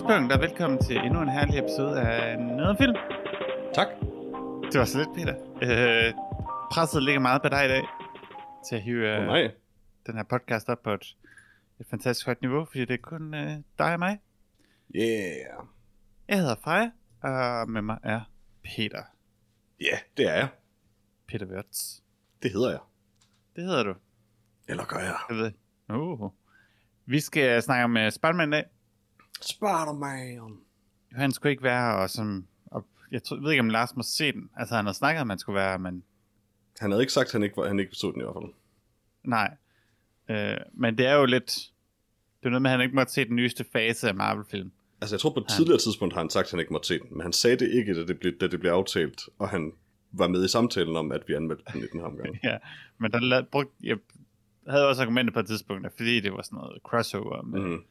tidspunkt, og velkommen til endnu en herlig episode af Noget Film. Tak. Det var så lidt, Peter. Øh, presset ligger meget på dig i dag, til at hive Oh, nej. den her podcast op på et, et fantastisk højt niveau, fordi det er kun øh, dig og mig. Yeah. Jeg hedder Freja, og med mig er Peter. Ja, yeah, det er jeg. Peter Wirtz. Det hedder jeg. Det hedder du. Eller gør jeg. Jeg ved. Uh. Vi skal snakke om uh, Spider-Man i dag. Spider-Man. Han skulle ikke være og som... Og jeg, tror, jeg ved ikke, om Lars må se den. Altså, han har snakket, om han skulle være men Han havde ikke sagt, at han ikke, han ikke så den i hvert fald. nej. Øh, men det er jo lidt... Det er noget med, at han ikke måtte se den nyeste fase af Marvel-film. Altså, jeg tror på et tidligere tidspunkt har han sagt, at han ikke måtte se den. Men han sagde det ikke, da det blev, da det blev aftalt. Og han var med i samtalen om, at vi anmeldte den i den her omgang. Ja, men der la- brugt, jeg havde også argumentet på et tidspunkt, at fordi det var sådan noget crossover med mm.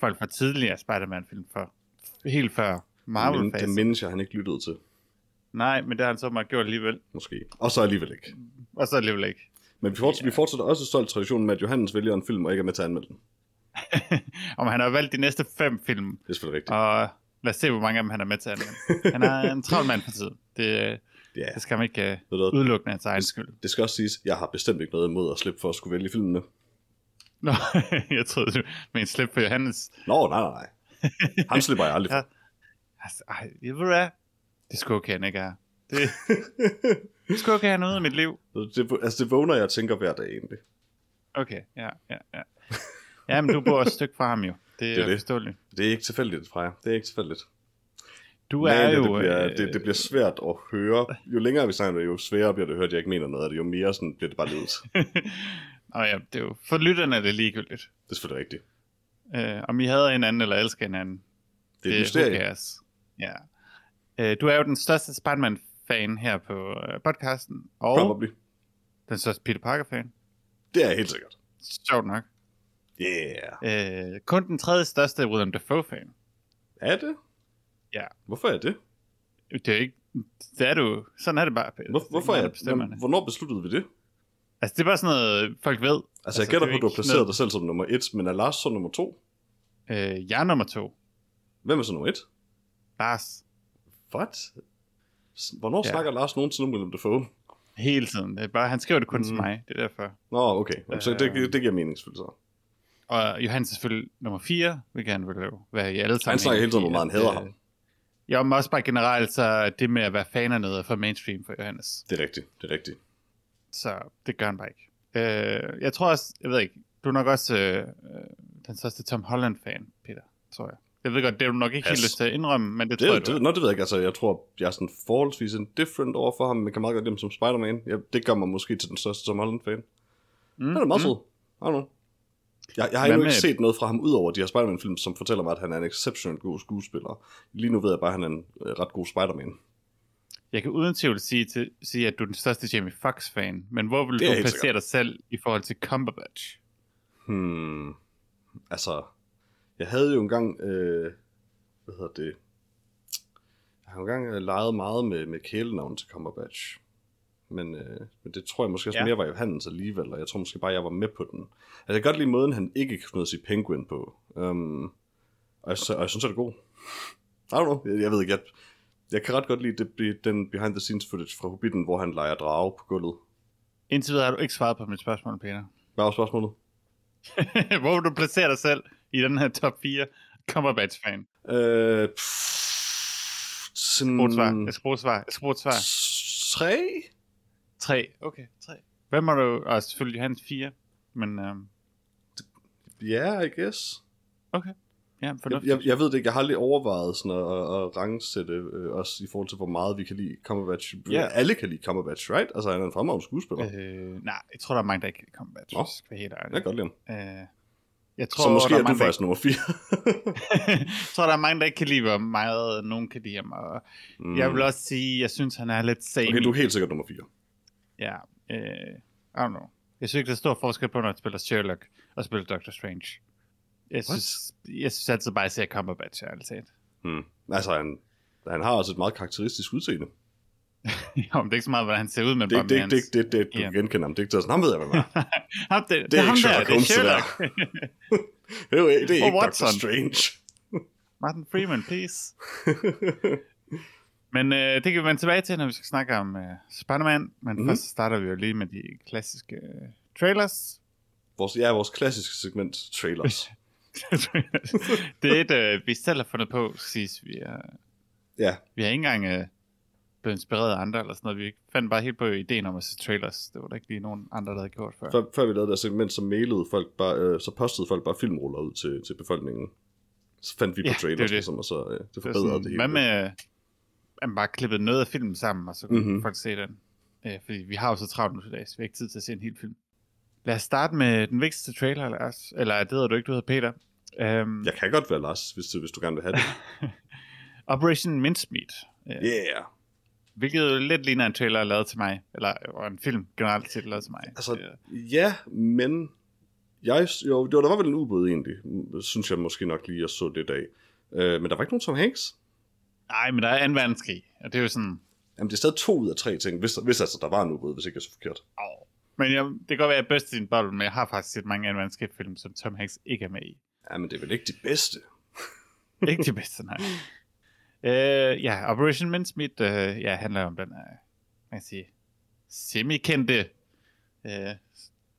Folk fra tidligere Spider-Man-film, for, helt før Det, Marvel-fasen. det mindes jeg, han ikke lyttede til. Nej, men det har han så meget gjort alligevel. Måske. Og så alligevel ikke. Og så alligevel ikke. Men vi fortsætter, vi fortsætter også stolt traditionen med, at Johannes vælger en film og ikke er med til at anmelde den. Om han har valgt de næste fem film, Det er selvfølgelig rigtigt. og lad os se, hvor mange af dem han er med til at anmelde. Han er en travl mand for tiden. Det, Ja, det skal man ikke uh, udelukkende af hans egen skyld. Det skal også siges, jeg har bestemt ikke noget imod at slippe for at skulle vælge filmene. Nå, jeg troede, du med en slip på Johannes. Nå, nej, nej, nej. Ham slipper jeg aldrig for. Ja. Altså, ej, jeg ved hvad? Det sgu okay, han ikke er. Det, det sgu okay, han ude af mit liv. Det, altså, det vågner jeg og tænker hver dag egentlig. Okay, ja, ja, ja. Ja, men du bor et stykke fra ham jo. Det er, Det er det forståeligt. Det er ikke tilfældigt, Freja. Det er ikke tilfældigt. Du Men er det, jo... det, bliver, øh, det, det bliver svært at høre. Jo længere vi snakker, jo sværere bliver det at høre, at jeg ikke mener noget af det. Jo mere sådan bliver det bare ledet. Nå ja, det er jo... For lytterne er det ligegyldigt. Det er selvfølgelig rigtigt. Øh, om I hader hinanden eller elsker hinanden. Det er et mysterie. Ja. Øh, du er jo den største Spider-Man-fan her på øh, podcasten. Og Probably. den største Peter Parker-fan. Det er helt sikkert. Sjovt nok. Yeah. Øh, kun den tredje største Willem Dafoe-fan. Er det? Ja. Hvorfor er det? Det er ikke... Det er du... Sådan er det bare. Hvor, hvorfor er det. hvornår besluttede vi det? Altså, det er bare sådan noget, folk ved. Altså, Altså, jeg gætter er på, at du har placeret noget- dig selv som nummer et, men er Lars så nummer to? Øh, jeg er nummer to. Hvem er så nummer et? Lars. What? Hvornår Ja. snakker Lars nogensinde om Willem Dafoe? Hele tiden. Det er bare, han skriver det kun mm. til mig. Det er derfor. Nå, okay. Jamen, Så det, Øh. det giver mening selvfølgelig så. Og Johannes er selvfølgelig nummer 4, vil gerne vil være i alle sammen. Han snakker hele tiden hvor meget han hader ham. Ja, men også bare generelt, så det med at være fan af noget for mainstream for Johannes. Det er rigtigt, det er rigtigt. Så det gør han bare ikke. Øh, jeg tror også, jeg ved ikke, du er nok også øh, øh, den største Tom Holland-fan, Peter, tror jeg. Jeg ved godt, det er du nok ikke Pas. helt lyst til at indrømme, men det, Det, tror jeg, det, nå, det ved jeg ikke. Altså, jeg tror, jeg er sådan forholdsvis indifferent over for ham, men kan meget godt lide ham som Spider-Man. Jeg, det gør mig måske til den største Tom Holland-fan. mm, Han er meget sød. I don't know. Jeg, jeg har endnu med- ikke set noget fra ham, udover de her Spider-Man-film, som fortæller mig, at han er en exceptionelt god skuespiller. Lige nu ved jeg bare, at han er en øh, ret god Spider-Man. Jeg kan uden tvivl sige, til, sige, at du er den største Jamie Foxx-fan, men hvor vil du placere dig selv i forhold til Cumberbatch? Hmm. Altså, jeg havde jo engang, øh, hvad hedder det, jeg har jo engang øh, leget meget med, med kælenavn til Cumberbatch. Men, øh, men det tror jeg måske også Ja. mere var Johannes alligevel, og jeg tror måske bare, jeg var med på den. Altså, jeg kan godt lide måden, han ikke kunne sige penguin på. Um, og, jeg, og jeg synes, det er god. I don't know, jeg, jeg ved ikke, jeg, jeg kan ret godt lide det, den behind the scenes footage fra Hobbiten, hvor han leger drage på gulvet. Indtil videre har du ikke svaret på mit spørgsmål, Peter. Hvad var spørgsmålet? hvor vil du placere dig selv i den her top 4 Cumberbatch-fan? Øh, pff, sådan... Jeg skal bruge svar. Jeg skal bruge svar. Tre? 3. Okay, 3. Hvem har du? Og selvfølgelig Hans 4. Men øhm, Ja, yeah, I guess. okay. Ja, Jeg, fornuftigt. jeg, jeg ved det ikke, jeg har aldrig overvejet sådan at, at, at rangsætte øh, også i forhold til, hvor meget vi kan lide Cumberbatch. Ja. Alle kan lide Cumberbatch, right? Altså, han er en fremragende skuespiller. Øh, nej, jeg tror, der er mange, der ikke kan Cumberbatch. Nå. Skal helt Jeg ærlig. kan godt lide ham. Øh, jeg tror, Så måske der er du faktisk nummer 4. jeg tror, der er mange, der ikke kan lide, hvor meget nogen kan lide ham. Og mm. Jeg vil også sige, jeg synes, han er lidt samey. Okay, du er helt sikkert nummer 4. Ja, øh, I don't know. Jeg synes ikke, der er stor forskel på, når jeg spiller Sherlock og spiller Doctor Strange. Jeg synes, jeg synes altid bare, at jeg ser Cumberbatch, ærligt talt. Hmm. Altså, han, han har også et meget karakteristisk udseende. jo, men det er ikke så meget, hvordan han ser ud, men Det, bare det, med det, hans... det, det, det, du genkender ham. Det er ikke sådan, ham ved jeg, hvem er. ham, det, det, Det er ham ikke der, Sherlock er Holmes, det der. Det er, det er ikke Watson. Doctor Strange. Martin Freeman, please. Men øh, det kan vi vende tilbage til, når vi skal snakke om øh, Spider-Man. Men mm-hmm. først starter vi jo lige med de klassiske øh, trailers. vores, ja, vores klassiske segment, trailers. det er et, øh, vi selv har fundet på, sidst vi er, ja, vi har ikke engang øh, blevet inspireret af andre eller sådan noget. Vi fandt bare helt på ideen om at se trailers. Det var der ikke lige nogen andre, der havde gjort før. før, før vi lavede det segment, så mailede folk bare, øh, så postede folk bare filmruller ud til, til befolkningen. Så fandt vi på Ja, det er trailers, det. ligesom, og så øh, det Det forbedrede sådan, det, hele. Hvad med, at man bare klippet noget af filmen sammen, og så kunne Mhm. mm-hmm. folk se den? Øh, fordi vi har jo så travlt nu til dag, så vi har ikke tid til at se en hel film. Lad os starte med den vigtigste trailer, Lars. Eller det hedder du ikke, du hedder Peter. Um, Jeg kan godt være Lars, hvis du, hvis du gerne vil have det. Operation Mincemeat. Uh, Yeah! Hvilket lidt ligner en trailer lavet til mig. Eller og en film generelt set lavet til mig. Altså, Øh, ja, men... Jeg, jo, det var, der var vel en ubåd egentlig, synes jeg måske nok lige, jeg så det i dag. Øh, men der var ikke nogen Tom Hanks. Nej, men der er en verdenskrig, og det er jo sådan... Jamen, det er stadig to ud af tre ting, hvis, hvis altså der var en ubåd, hvis ikke jeg så forkert. Oh. Men jeg, det kan godt være, at jeg bedst i din bold, men jeg har faktisk set mange anden film, som Tom Hanks ikke er med i. Ja, men det er vel ikke de bedste. ikke de bedste, nej. Uh, ja, Operation Mincemeat uh, ja, handler om den, uh, man kan sige, semi-kendte uh,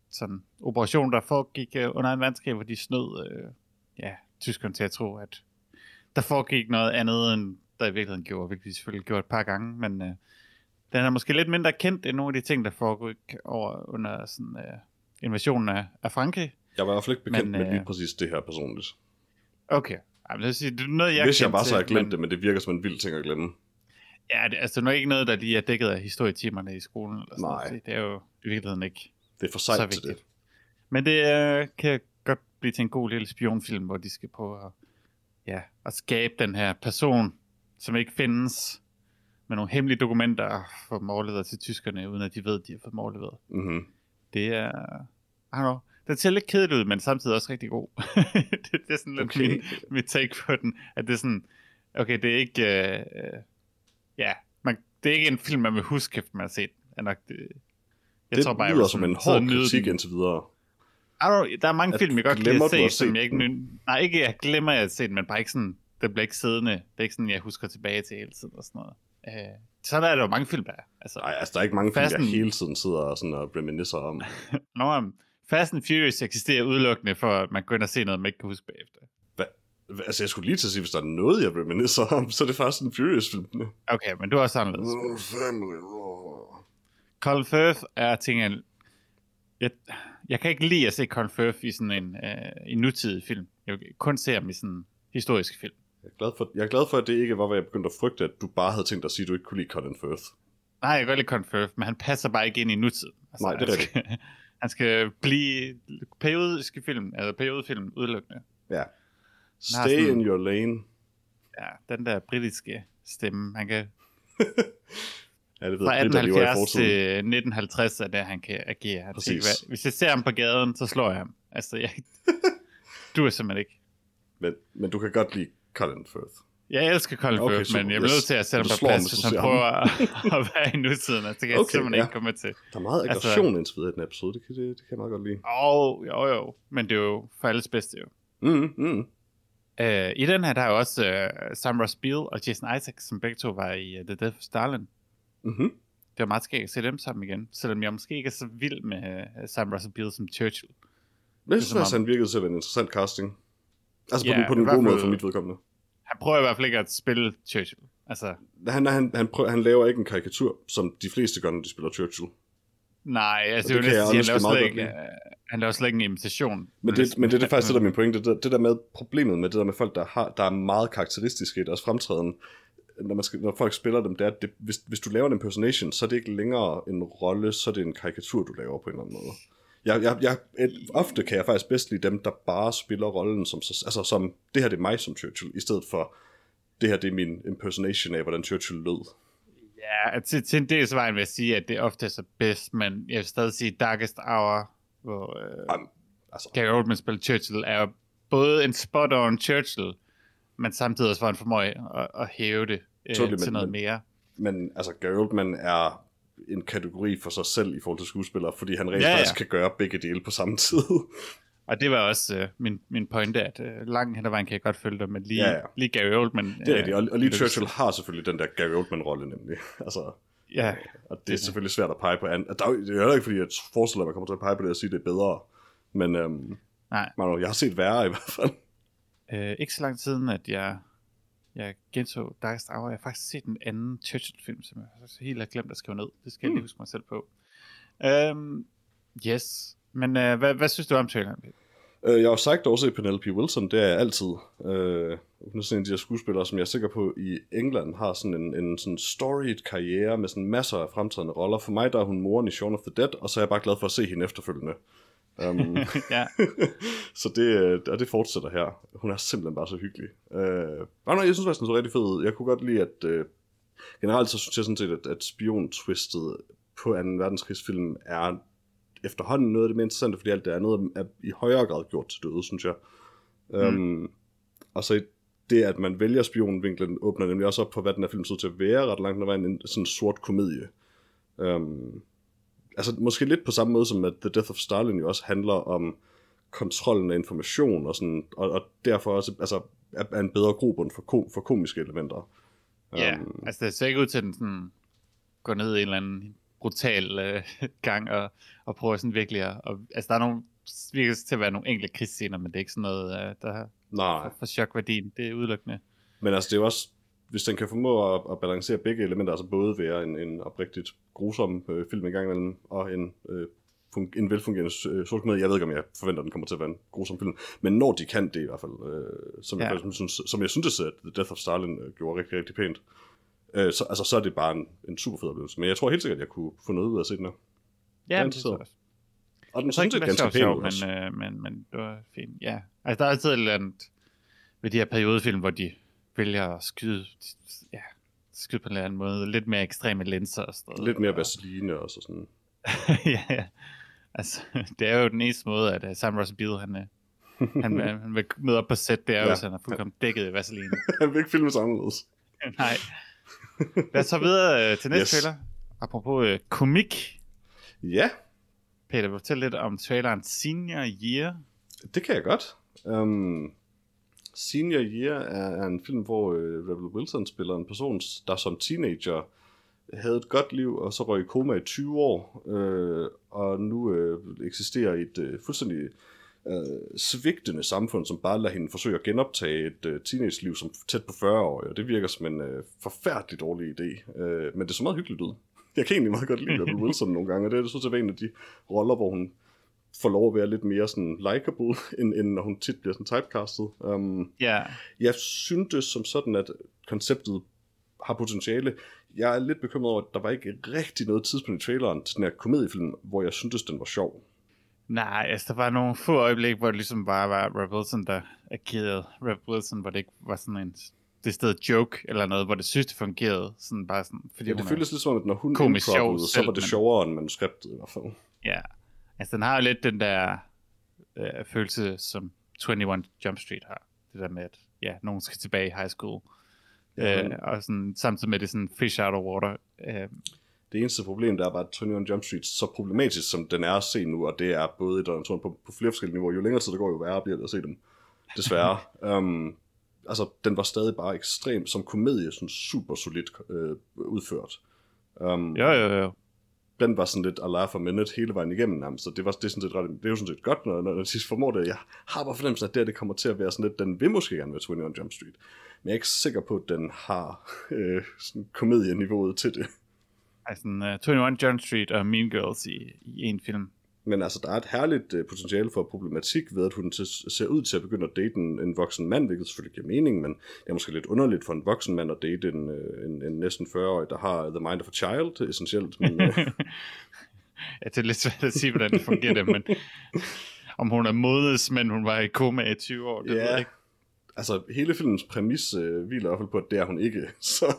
sådan operation, der foregik uh, under en verdenskrig, hvor de snød uh, ja, tyskerne til at tro, at der foregik noget andet, end der i virkeligheden gjorde, hvilket de selvfølgelig gjorde et par gange, men uh, den er måske lidt mindre kendt end nogle af de ting, der foregik over under sådan, uh, invasionen af, af Frankrig. Jeg var i hvert fald ikke bekendt Men, men, med lige øh, præcis det her personligt. Okay, Jamen, det, sige, det er noget, jeg Hvis jeg bare så til, glemt men- det, men det virker som en vild ting at glemme. Ja, det, altså det er ikke noget, der lige er dækket af historietimerne i skolen. Eller sådan Nej. noget. Det er jo i virkeligheden ikke Det er for sejt til det. Men det uh, kan godt blive til en god lille spionfilm, hvor de skal prøve at, ja, at skabe den her person, som ikke findes, med nogle hemmelige dokumenter for dem overleveret til tyskerne, uden at de ved, at de har fået dem overleveret. Mm-hmm. Det er, I don't know, den ser lidt kedelig ud, men samtidig også rigtig god. det, det er sådan lidt Okay. okay. min, mit take på den, at det er sådan, okay, det er ikke, uh, ja, man, det er ikke en film, man vil huske, efter man har set. Er nok det, jeg det tror bare, jeg lyder som en hård kritik den. indtil videre. I don't know, der er mange At film, jeg godt kan se, som jeg ikke... den? Nej, ikke jeg glemmer at se den, men bare ikke sådan... Det bliver ikke siddende. Det er ikke sådan, jeg husker tilbage til hele tiden og sådan noget. Øh, så der er der jo mange film, der er. Altså, Nej, altså der er ikke mange film, jeg hele tiden sidder og, sådan og reminiscer om. Nå, um, Fast and Furious eksisterer udelukkende for, at man går ind og se noget, man ikke kan huske bagefter. Altså jeg skulle lige til at sige, hvis der er noget, jeg reminiscer om, så er det faktisk en Furious film. Okay, men du er også anderledes. Family Law. Colin Firth er ting, jeg, jeg, kan ikke lide at se Colin Firth i sådan en, øh, en nutidig film. Jeg vil kun se ham i sådan en historisk film. Jeg er, glad for, jeg er glad for, at det ikke var, hvad jeg begyndte at frygte, at du bare havde tænkt dig at sige, at du ikke kunne lide Colin Firth. Nej, jeg kan godt lide Colin Firth, men han passer bare ikke ind i nutiden. Altså, Nej, det er han skal, han skal blive periodiske film, eller periodefilm udelukkende. Ja. Stay sådan- in your lane. Ja, den der britiske stemme, han kan Ja, det ved fra jeg, det, der lever i 1870 fortiden. til 1950 er det, han kan agere. Han Præcis. være, hvis jeg ser ham på gaden, så slår jeg ham. Altså, jeg, du er simpelthen ikke. Men, men du kan godt lide Colin Firth. Jeg elsker Colin Okay, Firth, super. men jeg bliver nødt til at sætte ham på plads, hvis han prøver at, at være i nutiden. Altså, det kan jeg Okay, simpelthen ja. ikke komme til. Der er meget Altså- aggression altså, indtil videre i den episode, det kan, det, det kan jeg meget godt lide. Åh, oh, jo jo, men det er jo for alles bedste jo. Mm, mm. Uh, I den her, der er jo også uh, Sam Ross og Jason Isaacs, som begge to var i uh, The Death of Stalin. Mm-hmm. Det var meget skægt at se dem sammen igen, selvom jeg måske ikke er så vild med uh, Sam Ross som Churchill. Men jeg synes om- han virkede til at være en interessant casting. Altså på Ja, den, på den gode måde for mit vedkommende. Han prøver i hvert fald ikke at spille Churchill. Altså, Han, han, han, prøver, han laver ikke en karikatur, som de fleste gør, når de spiller Churchill. nej, altså, det, det jo kan næsten jeg sige, han laver ikke, uh, han laver slet ikke en imitation. Men det, men det er faktisk det, der er min pointe. Det, det der med problemet med det der med folk, der, har, der er meget karakteristiske i deres fremtræden, når, man skal, når folk spiller dem, det er, at det, hvis, hvis du laver en impersonation, så er det ikke længere en rolle, så er det en karikatur, du laver på en eller anden måde. Jeg, jeg, jeg, ofte kan jeg faktisk bedst lide dem, der bare spiller rollen som, altså som, det her det er mig som Churchill, i stedet for, det her det er min impersonation af, hvordan Churchill lød. Ja, til, til en del så var jeg sige, at det ofte er så bedst, men jeg vil stadig sige Darkest Hour, hvor øh, Jamen, altså, Gary Oldman spiller Churchill, er både en spot-on Churchill, men samtidig også, hvor han formår at, at hæve det øh, Totally, til men- noget men- mere. men altså, Gary Oldman er en kategori for sig selv i forhold til skuespillere, fordi han rent Ja, ja, faktisk kan gøre begge dele på samme tid. Og det var også uh, min, min pointe, at uh, langt hen ad vejen kan jeg godt følge det, men lige, Ja, ja, lige Gary Oldman... Det er rigtigt, og, og lige det- Churchill har selvfølgelig den der Gary Oldman-rolle nemlig. altså, Ja, og det er selvfølgelig svært at pege på. An- der er, det er heller ikke, fordi jeg forestiller mig, at man kommer til at pege på det og sige, at det er bedre. Men øhm, nej. man, jeg har set værre i hvert fald. Uh, ikke så lang tid siden, at jeg, jeg genså Darkest Hour. Jeg har faktisk set en anden Churchill-film, som jeg helt har glemt at skrive ned. Det skal jeg lige huske mig selv på. Um, yes. Men uh, hvad, hvad synes du om traileren? Øh, jeg har jo sagt også i Penelope Wilson, det er jeg altid. Øh, hun er sådan en af de her skuespillere, som jeg er sikker på i England har sådan en, en sådan storied karriere med sådan masser af fremtrædende roller. For mig der er hun moren i Shaun of the Dead, og så er jeg bare glad for at se hende efterfølgende. Um, ja, så det, øh, og det fortsætter her. Hun er simpelthen bare så hyggelig. Øh, nej, nej, jeg synes faktisk, den så rigtig fed. Jeg kunne godt lide, at øh, generelt så synes jeg sådan set, at, at spion-twistet på 2. verdenskrigsfilm er efterhånden noget af det mere interessante, fordi alt det andet er i højere grad gjort til døde, synes jeg. Mm. Um, og så det, at man vælger spionvinklen, åbner nemlig også op på, hvad den her film så til at være, ret langt ad vejen, en sådan sort komedie. Um, altså måske lidt på samme måde som at The Death of Stalin jo også handler om kontrollen af information, og, sådan, og, og derfor også altså, er, en bedre grobund for, ko, for komiske elementer. ja. Øhm, altså det ser ikke ud til, at den sådan går ned i en eller anden brutal øh, gang og, og prøver sådan virkelig at... Og, altså der er nogle, virker til at være nogle enkelte krigsscener, men det er ikke sådan noget, øh, der nej, for, for chokværdien. Det er udelukkende. Men altså, det er jo også, hvis den kan formå at, at balancere begge elementer, altså både være en, en oprigtigt grusom øh, film en gang imellem, og en, øh, fun- en velfungerende øh, sort komedie. Jeg ved ikke, om jeg forventer, at den kommer til at være en grusom film, men når de kan det i hvert fald, øh, som, Ja. jeg, faktisk synes, som jeg synes, at The Death of Stalin øh, gjorde rigtig, rigtig pænt, øh, så, altså, så er det bare en, en super fed oplevelse. Men jeg tror helt sikkert, at jeg kunne få noget ud af at se den her. Ja, det tror jeg. Og den synes det var ganske sjovt, pæn ud sjovt også. men, øh, men, men det var fint. Ja. Altså, der er altid et eller andet ved de her periodefilm, hvor de vælger at skyde, ja, skyde på en eller anden måde. Lidt mere ekstreme linser og sådan noget. Lidt mere vaseline og Sådan. ja, ja. Altså, det er jo den eneste måde, at uh, Sam Beale, han, uh, han, han, han vil møde op på set, det er jo, Ja. hvis han er fuldkommen dækket i Vaseline. Han vil ikke filmes anderledes. Nej. Lad os så videre uh, til næste Yes. trailer. Apropos uh, komik. Ja, Peter, fortæl lidt om traileren Senior Year. Det kan jeg godt. Um, Senior Year er, er en film, hvor uh, Rebel Wilson spiller en person, der som teenager havde et godt liv, og så røg i koma i 20 år, øh, og nu øh, eksisterer et øh, fuldstændig øh, svigtende samfund, som bare lader hende forsøge at genoptage et øh, teenage-liv som tæt på 40 år, og det virker som en øh, forfærdelig dårlig idé, øh, men det så meget hyggeligt ud. Jeg kan egentlig meget godt lide Rebel Wilson nogle gange, og det er så til en af de roller, hvor hun får lov at være lidt mere sådan likable, end, end når hun tit bliver sådan typecastet. Um, Ja, jeg syntes som sådan, at konceptet har potentiale. Jeg er lidt bekymret over, at der var ikke rigtig noget tidspunkt i traileren til den her komediefilm, hvor jeg syntes, den var sjov. Nej, altså der var nogle få øjeblikke, hvor det ligesom bare var Reb Wilson, der agerede Reb Wilson, hvor det ikke var sådan en det sted joke eller noget, hvor det synes, det fungerede. Sådan bare sådan, fordi Ja, det føltes lidt som, at når hun improvede, så var det men- sjovere end manuskriptet i hvert fald. Ja, altså den har jo lidt den der øh, følelse, som 21 Jump Street har. Det der med, at ja, nogen skal tilbage i high school. Ja, øh, og sådan, samtidig med det sådan fish out of water. Øh, Det eneste problem, der er bare, at 21 Jump Street, så problematisk som den er at se nu, og det er både og andet, på, på flere forskellige niveauer, jo længere tid der går, jo værre bliver det at se dem. Desværre. um, altså, den var stadig bare ekstrem, som komedie, sådan super solidt øh, udført. Um, jo, jo, jo den var sådan lidt a for a minute hele vejen igennem nærmest, så det, var, det, er sådan set ret, det er jo sådan set godt, når, når, når sidst formår det. Jeg har bare fornemmelsen, at det, her, det kommer til at være sådan lidt, den vil måske gerne være 21 Jump Street, men jeg er ikke sikker på, at den har øh, sådan komedieniveauet til det. Altså, uh, 21 Jump Street og Mean Girls i, i en film. Men altså, der er et herligt øh, potentiale for problematik ved, at hun ser ud til at begynde at date en, en voksen mand, hvilket selvfølgelig giver mening, men det er måske lidt underligt for en voksen mand at date en, øh, en, en næsten 40-årig, der har the mind of a child, essentielt. Men, øh, ja, det er lidt svært at sige, hvordan det fungerer, det, men om hun er modes, men hun var i koma i 20 år, det ved jeg ikke. altså, hele filmens præmis øh, hviler i hvert fald på, at det er hun ikke. Så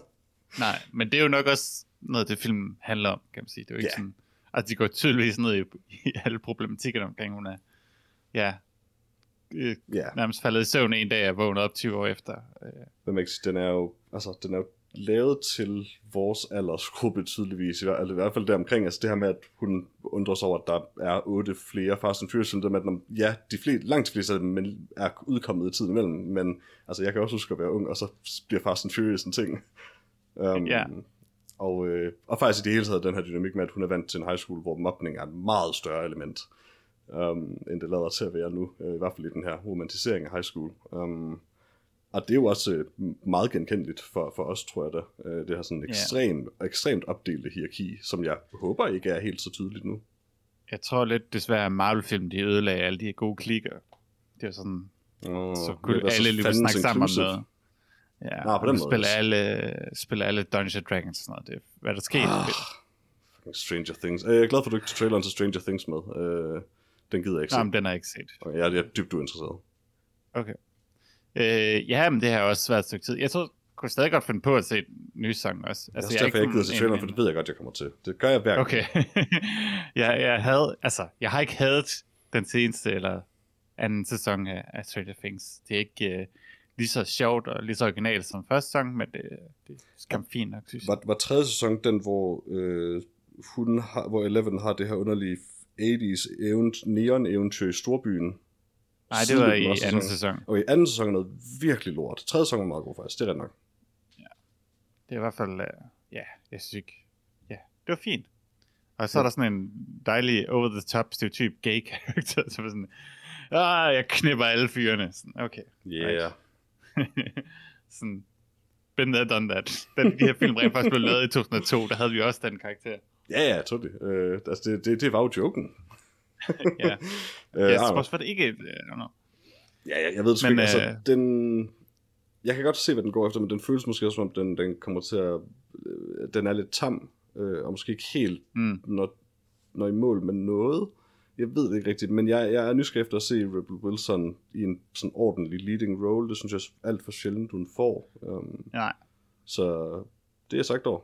Nej, men det er jo nok også noget, det film handler om, kan man sige. Det er jo ikke Ja. sådan... Altså, de går tydeligvis ned i, i alle problematikkerne omkring, hun er... Ja, øh, ja, nærmest faldet i søvn en dag og vågnet op 20 år efter. Øh, den er jo, altså, den er jo lavet til vores aldersgruppe tydeligvis, hvert- altså i hvert fald der omkring, altså det her med, at hun undrer sig over, at der er otte flere Fast and Furious, det med, at ja, de fleste, langt de fleste af dem men er udkommet i tiden imellem, men altså jeg kan også huske at være ung, og så bliver Fast and Furious en ting. Um, Ja. Og, øh, og faktisk i det hele taget den her dynamik med, at hun er vant til en high school, hvor mobning er et meget større element, um, end det lader til at være nu, øh, i hvert fald i den her romantisering af high school. Um, og det er jo også øh, meget genkendeligt for, for os, tror jeg da. Øh, det har sådan en Ja. ekstrem, ekstremt opdelte hierarki, som jeg håber ikke er helt så tydeligt nu. Jeg tror lidt desværre, at Marvel-film, de ødelagde alle de gode klikker. Det er sådan, Oh, så kunne alle lige snakke sammen om noget. Ja, Nå, på den måde spiller alle, spiller alle Dungeons and Dragons og sådan noget. Det er, hvad der sker. Ah. Fucking Stranger Things. Øh, Jeg er glad for, at du ikke tog traileren til Stranger Things med. Øh, Den gider jeg ikke se. Nå, men den har jeg ikke set. Okay, jeg er jeg dybt uinteresseret. Okay. Øh, ja, men det har også været et stykke tid. Jeg tror, jeg kunne stadig godt finde på at se nye sang også. Altså, det er derfor, jeg ikke gider se en- traileren, en- for det ved jeg godt, jeg kommer til. Det gør jeg hver. Okay. jeg, jeg havde, altså, jeg har ikke hadet den seneste eller anden sæson af, af Stranger Things. Det er ikke uh, lige så sjovt og lige så originalt som første sæson, men det, det er skam fint nok, synes jeg. Var, var tredje sæson den, hvor, øh, hun har, hvor Eleven har det her underlige 80's event, neon-eventyr i storbyen? Nej, det var i anden sæson. sæson. Okay, anden sæson er noget virkelig lort. Tredje sæson er meget god faktisk, det er nok. Det er i hvert fald, uh, ja, jeg synes ikke, ja, det var fint. Og så er der sådan en dejlig over-the-top stereotyp gay karakter, som er sådan, ah, jeg knipper alle fyrene. Sådan, okay. Yeah. sådan, been there, done that. Den, de her film rent faktisk blev lavet i 2002, der havde vi også den karakter. Ja, ja, jeg tror det. Øh, altså, det, det, det var jo joken. Ja. øh, Jeg know. tror også, var det ikke... Uh, no. Ja, jeg, jeg ved det sgu ikke. Altså, øh, den... Jeg kan godt se, hvad den går efter, men den føles måske også, som om den, den kommer til at... Øh, den er lidt tam, øh, og måske ikke helt Mm. når, når i mål med noget. Jeg ved det ikke rigtigt, men jeg, jeg er nysgerrig efter at se Rebel Wilson i en sådan ordentlig leading role. Det synes jeg alt for sjældent, hun får. Um, Nej. så det er sagt over.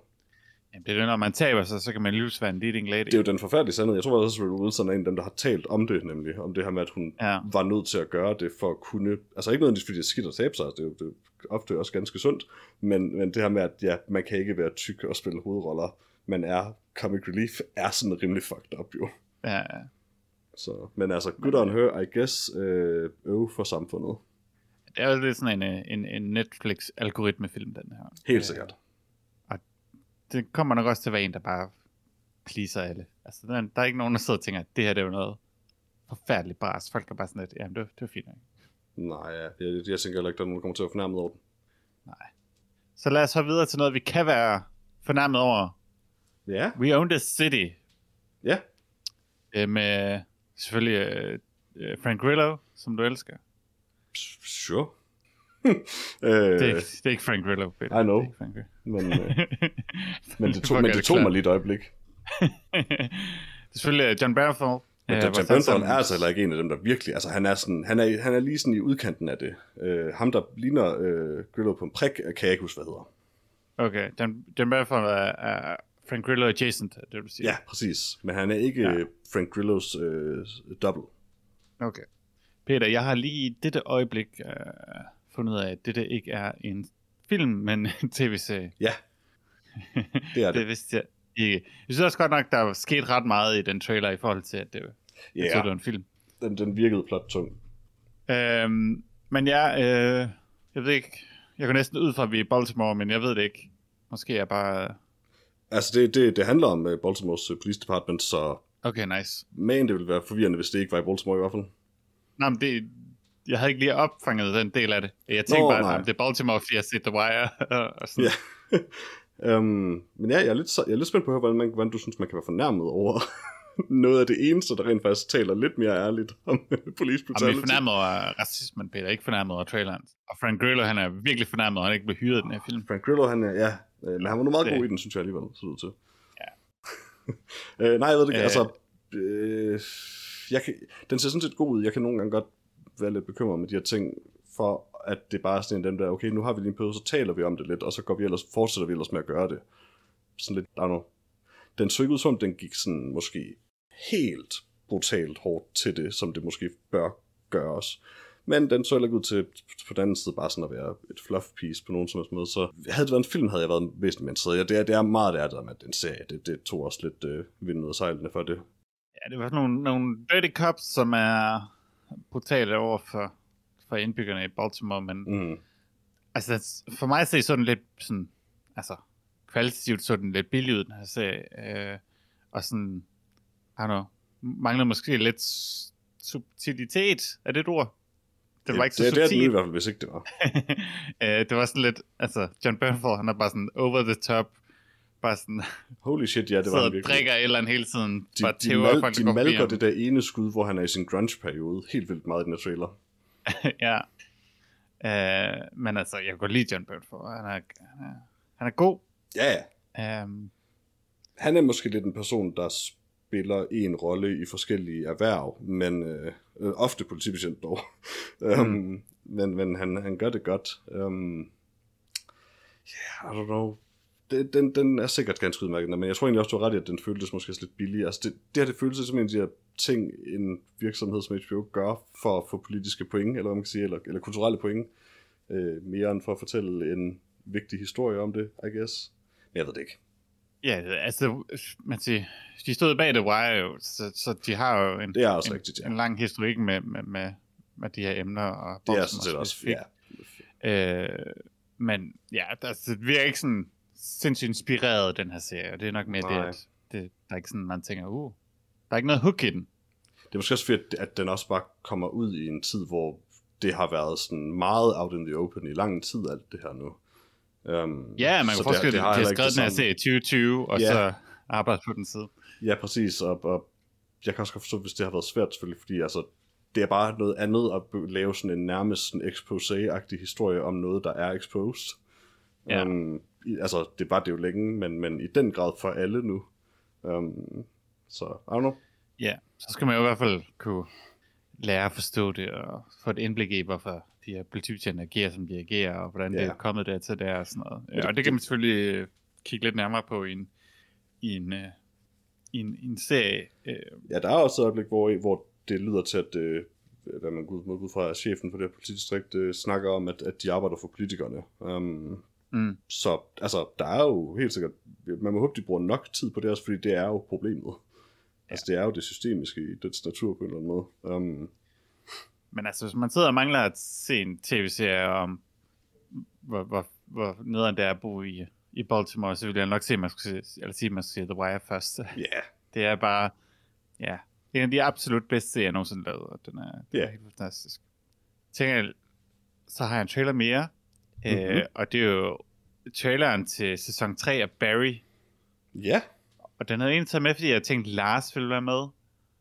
Jamen, det er det, når man taber sig, så kan man lige være en leading lady. Det er jo den forfærdelige sandhed. Jeg tror også, at Rebel Wilson er en af dem, der har talt om det, nemlig. Om det her med, at hun Ja. var nødt til at gøre det for at kunne... Altså ikke nødvendigvis, fordi det er skidt at tabe sig. Det er jo det er ofte også ganske sundt. Men, men det her med, at ja, man kan ikke være tyk og spille hovedroller. Man er comic relief, er sådan rimelig fucked up jo. ja, ja. Så, men altså, good on her, I guess, øh, øve for samfundet. Det er jo lidt sådan en, øh, en, en Netflix-algoritmefilm, den her. Helt sikkert. Det kommer nok også til at være en, der bare pleaser alle. Altså, der, der er ikke nogen, der sidder og tænker, at det her det er jo noget forfærdeligt bras. Folk er bare sådan lidt, jamen det, var- det var fint. Ikke? Nej, ja, jeg, jeg tænker heller ikke, der er nogen, der kommer til at være fornærmet over den. Så lad os hoppe videre til noget, vi kan være fornærmet over. Ja, We Own the City. ja. Øh, med selvfølgelig øh, øh, Frank Grillo, som du elsker. Sure. Det er, øh, ikke, det er ikke Frank Grillo, Peter. I know. Det Frank Grillo. men, øh, men det tog, men det tog mig lige et øjeblik. det er selvfølgelig øh, John Bernthal. Men øh, John Bernthal er altså heller ikke en af dem, der virkelig... Altså, han er, sådan, han er, han er lige sådan i udkanten af det. Øh, ham, der ligner øh, Grillo på en prik, kan jeg ikke huske, hvad hedder. Okay, John, John Bernthal er, er Frank Grillo adjacent, det du siger. Ja, præcis. Men han er ikke Ja. Frank Grillos øh, double. Okay. Peter, jeg har lige i dette øjeblik øh, fundet ud af, at dette ikke er en film, men en tv-serie. Ja, det er det. Det vidste jeg ikke. Jeg synes også godt nok, der er sket ret meget i den trailer i forhold til, at det, jeg troede, det var en film. den, den virkede plot tung. Øhm, men ja, øh, jeg ved ikke, jeg går næsten ud fra, at vi er i Baltimore, men jeg ved det ikke. Måske er jeg bare... Altså, det, det, det handler om uh, Baltimore's uh, Police Department, så Okay, nice. men det ville være forvirrende, hvis det ikke var i Baltimore i hvert fald. Nå, men det, jeg havde ikke lige opfanget den del af det. Jeg tænkte Nå, bare, nej. det er Baltimore, fordi jeg set The Wire. og sådan. Ja. um, men ja, jeg er, lidt, jeg er lidt spændt på at høre, hvordan, man, hvordan du synes, man kan være fornærmet over noget af det eneste, der rent faktisk taler lidt mere ærligt om police Og vi brutality. er fornærmet over racismen, Peter, ikke fornærmet over traileren. Og Frank Grillo, han er virkelig fornærmet, at han ikke blev hyret i den her film. Frank Grillo, han er, ja, øh, men han var nu meget Det- god i den, synes jeg alligevel, så det ud til. Ja. øh, nej, jeg ved det ikke, Øh. altså, øh, jeg kan, den ser sådan set god ud. Jeg kan nogle gange godt være lidt bekymret med de her ting, for at det bare er sådan en dem der, okay, nu har vi lige en periode, så taler vi om det lidt, og så går vi ellers, fortsætter vi ellers med at gøre det. Sådan lidt, I don't know. Den så ikke ud som, om den gik sådan måske helt brutalt hårdt til det, som det måske bør gøres. Men den så ikke ud til på den anden side bare sådan at være et fluff piece på nogen som helst måde. Så havde det været en film, havde jeg været væsentligt mere interesseret. Ja, det, er, det er meget det, der med den serie. Det, det tog også lidt øh, vind ud af sejlene for det. Ja, det var sådan nogle, nogle dirty cops, som er brutale over for, for indbyggerne i Baltimore, men Mm. altså, for mig ser sådan lidt sådan, altså, kvalitativt sådan lidt billig ud, den her serie, øh, og sådan, I don't know, mangler måske lidt subtilitet, er det et ord? Det var ikke så det, det er den i hvert fald, hvis ikke det var. øh, det var sådan lidt, altså, John Bernthal, han er bare sådan over the top, bare sådan, Holy shit, ja, det var han virkelig. drikker et eller andet hele tiden, De, bare de, tæver mal, de går forbi malker det der ene skud, hvor han er i sin grunge-periode. Helt vildt meget i den her trailer. ja. Øh, men altså, jeg kan godt lide John Bernthal, han er, han er, han er god. Ja, ja. Um, Han er måske lidt en person, der spiller en rolle i forskellige erhverv, men øh, øh, ofte politibetjent dog. um, men men han, han gør det godt. Um, yeah, I don't know. Det, den, den er sikkert ganske udmærket, men jeg tror egentlig også, du har ret i, at den føltes måske lidt billig. Altså det, det her, det føles som en af de her ting, en virksomhed som HBO gør for at få politiske point, eller hvad man kan sige, eller, eller kulturelle point, øh, mere end for at fortælle en vigtig historie om det, I guess. Men jeg ved det ikke. Ja, altså, man siger, de stod bag The Wire jo, så, så de har jo en, Det er også en, rigtigt, ja. en lang historik med, med, med, med de her emner. Og Det er sådan set også, ja. Øh, men ja, altså, det virker ikke sådan sindssygt inspireret den her serie, og det er nok mere Nej. det, at det, der er ikke sådan, man tænker, uh, der er ikke noget hook i den. Det er måske også fedt, at den også bare kommer ud i en tid, hvor det har været sådan meget out in the open i lang tid, alt det her nu. Um, Ja, man kan forestille, at de har skrevet det den her serie i 2020, og Ja. så arbejdet på den side. Ja, præcis, og, og jeg kan også godt forstå, hvis det har været svært selvfølgelig, fordi altså, det er bare noget andet at lave sådan en nærmest sådan expose-agtig historie om noget, der er exposed. Ja. Um, altså, det var det jo længe, men, men i den grad for alle nu. Um, så, I don't know. Ja, så skal man jo i hvert fald kunne lære at forstå det, og få et indblik i, hvorfor de her politibetjente agerer, som de agerer, og hvordan det Ja. er kommet dertil der og sådan noget. det- Ja, og det kan man selvfølgelig øh, kigge lidt nærmere på i en, i en, øh, i en, i en serie. Øh, Ja, der er også et øjeblik, hvor, hvor det lyder til, at øh, hvad man går ud, fra, chefen for det her politidistrikt øh, snakker om, at, at de arbejder for politikerne. Um, mm, så altså, der er jo helt sikkert, man må håbe, de bruger nok tid på det også, fordi det er jo problemet. Altså, det er jo det systemiske i dets natur på en eller anden måde. Um, men altså, hvis man sidder og mangler at se en tv-serie om, hvor, hvor, hvor nederen det er at bo i, i Baltimore, så vil jeg nok se, at man skulle se, eller sige, at man skulle se The Wire først. Ja, yeah. Det er bare, ja, en af de absolut bedste serier, jeg nogensinde lavet, og den er, den Ja. er helt fantastisk. Tænker jeg, så har jeg en trailer mere, mm-hmm. øh, Mhm. og det er jo traileren til sæson 3 af Barry, ja, og den havde egentlig taget med, fordi jeg tænkte, Lars ville være med.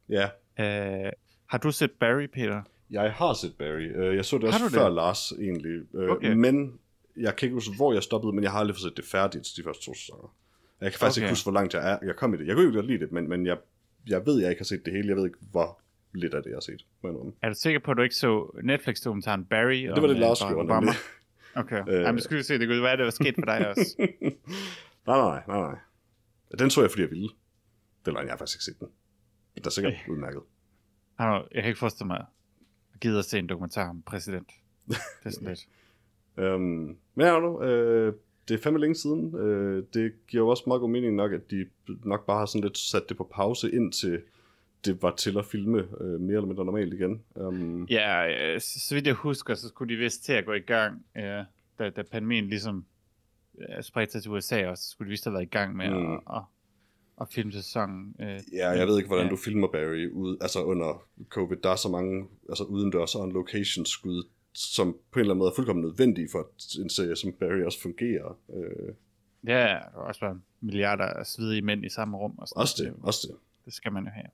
ja. Øh, har du set Barry, Peter? Jeg har set Barry. Øh, Jeg så det også du det? før Lars, egentlig. Øh, Okay. Men jeg kan ikke huske, hvor jeg stoppede, men jeg har aldrig fået set det færdigt, de første to sæsoner. Jeg kan faktisk Okay. ikke huske, hvor langt jeg, er, jeg kom i det. Jeg kunne jo godt lide det, men, men jeg, jeg ved, jeg ikke har set det hele. Jeg ved ikke, hvor lidt af det, jeg har set. jeg. Er du sikker på, at du ikke så Netflix-dokumentaren Barry? Det var det, om, Lars øh, gjorde. Okay, Øh. øh. Jamen, skulle se, det kunne være, det var sket for dig også. nej, nej, nej, nej. Den så jeg, fordi jeg ville. Det er løgn, jeg har faktisk ikke set den. Den er sikkert udmærket. Jeg kan ikke forestille mig, at gide at se en dokumentar om præsident. Det er sådan lidt. Øhm, men ja, nu, øh, det er fandme længe siden. Øh, det giver jo også meget god mening nok, at de nok bare har sådan lidt sat det på pause, indtil det var til at filme øh, mere eller mindre normalt igen. Um, Ja, øh, så, vidt jeg husker, så skulle de vist til at gå i gang, øh, da, da pandemien ligesom øh, spredte sig til USA også, så skulle de vist have været i gang med mm. at, at, at filme sæsonen. Øh, Ja, jeg ved ikke, hvordan Ja. du filmer Barry ud, altså under covid. Der er så mange altså udendørs on location skud, som på en eller anden måde er fuldkommen nødvendige for en serie som Barry også fungerer. Øh, Ja, var også bare milliarder af svedige mænd i samme rum. Og sådan også noget. det, også det. Det skal man jo have.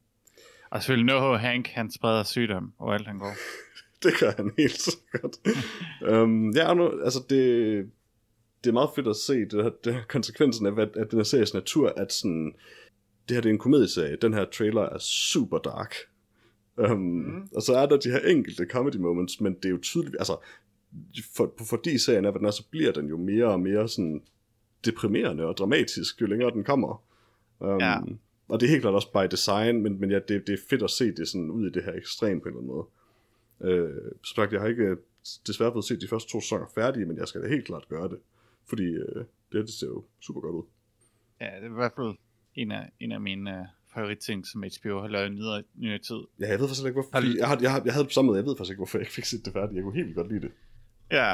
Og selvfølgelig Noho Hank, han spreder sygdom overalt han går. Det gør han helt sikkert. um, ja, nu, altså det, det er meget fedt at se det her, det her konsekvensen af, at, at den her series natur, at sådan, det her det er en komedieserie, den her trailer er super dark. Um, mm. Og så er der de her enkelte comedy moments, men det er jo tydeligt, altså, for, fordi serien er, hvad den er, så bliver den jo mere og mere sådan deprimerende og dramatisk, jo længere den kommer. Um, Ja. Og det er helt klart også by design, men, men ja, det, det er fedt at se det sådan ud i det her ekstrem på en eller anden måde. Øh, som sagt, jeg har ikke øh, desværre fået set de første to sæsoner færdige, men jeg skal da helt klart gøre det. Fordi øh, det, det ser jo super godt ud. Ja, det er i hvert fald en af, en af mine uh, favoritting, som HBO har lavet i nyere, nyere tid. Ja, jeg ved faktisk ikke, hvorfor. Har du- jeg, har, jeg, har, jeg havde det på samme jeg ved faktisk ikke, hvorfor jeg ikke fik set det færdigt. Jeg kunne helt godt lide det. Ja,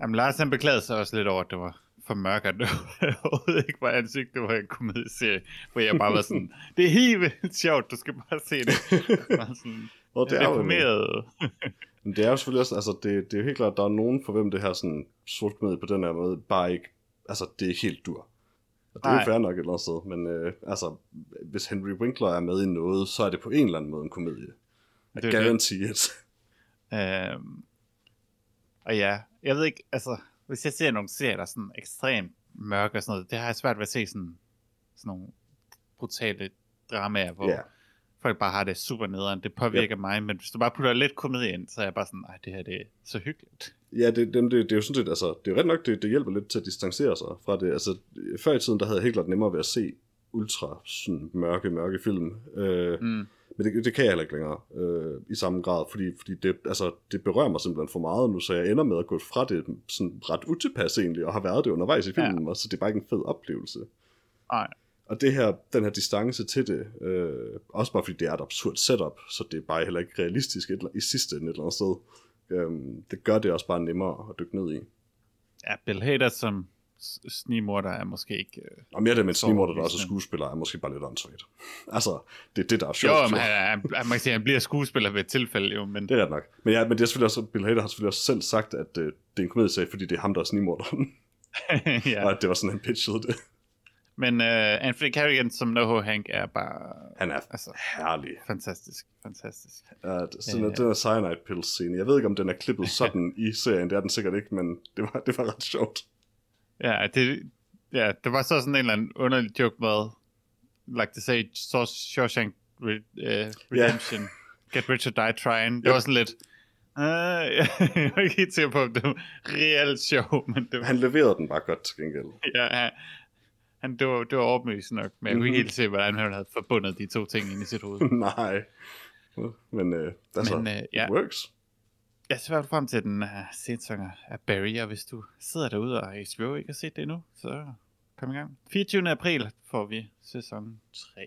jamen Lars han beklagede sig også lidt over, at det var for mørkt, at det overhovedet ikke var ansigt, det var en komedieserie, hvor jeg bare var sådan, det er helt vildt sjovt, du skal bare se det. Bare sådan, Og det er jo. Men det er jo selvfølgelig også, altså det, det er jo helt klart, at der er nogen for hvem det her sådan sort på den her måde, bare ikke, altså det er ikke helt dur. Og det er jo fair nok et eller andet sted, men øh, altså, hvis Henry Winkler er med i noget, så er det på en eller anden måde en komedie. Det er jo det. Øhm, og ja, jeg ved ikke, altså, hvis jeg ser nogle serier, der er sådan ekstremt mørke og sådan noget, det har jeg svært ved at se sådan, sådan nogle brutale dramaer, hvor yeah. Folk bare har det super nederen. Det påvirker yep. mig, men hvis du bare putter lidt komedie ind, så er jeg bare sådan, nej, det her det er så hyggeligt. Ja, det, det, det, det er jo sådan set, altså, det er jo ret nok, det, det hjælper lidt til at distancere sig fra det. Altså, før i tiden, der havde jeg helt klart nemmere ved at se ultra sådan, mørke, mørke film. Øh, Mm. Men det, det kan jeg heller ikke længere øh, i samme grad, fordi, fordi det, altså, det berører mig simpelthen for meget nu, så jeg ender med at gå fra det sådan ret utilpas egentlig, og har været det undervejs i filmen, ja. så det er bare ikke en fed oplevelse. Nej, Og det her, den her distance til det, øh, også bare fordi det er et absurd setup, så det er bare heller ikke realistisk et, eller- i sidste ende et eller andet sted. Øh, det gør det også bare nemmere at dykke ned i. ja, Bill Hader som s- snigmorder er måske ikke... Øh... Og mere det med snimorder, der også er skuespiller, er måske bare lidt åndssvagt. Altså, det er det, der er sjovt. Jo, men han, han, han, man kan sige, han bliver skuespiller ved et tilfælde jo, men Det er ret nok. Men, ja, men det er selvfølgelig også, Bill Hader har selvfølgelig også selv sagt, at øh, det er en komedieserie, fordi det er ham, der er snimorderen. ja. Og at det var sådan, han pitchede det. Men uh, Anthony Carrigan som NoHo Hank er bare Han er altså, herlig. fantastisk, fantastisk. Ja, det- sådan, uh, den her cyanide pills scene. Jeg ved ikke, om den er klippet sådan i serien. Det er den sikkert ikke, men det var, det var ret sjovt. Ja, det, ja, det var så sådan en eller anden underlig joke med, like to say, Shawshank Re, uh, Redemption, Get Rich or Die Trying. Det Yep. var sådan lidt, uh, jeg var ikke helt sikker på, om det var reelt sjov, men det var, Han leverede den bare godt til gengæld. ja, han- han, det, var, det var overbevisende nok, men jeg kunne ikke Mhm. helt se, hvordan han havde forbundet de to ting ind i sit hoved. Nej. Men uh, altså, Men, øh, ja. it works. Jeg ser frem til den uh, sæson af Barry, og hvis du sidder derude og HBO ikke har set det endnu, så kom i gang. 24. april får vi sæson 3.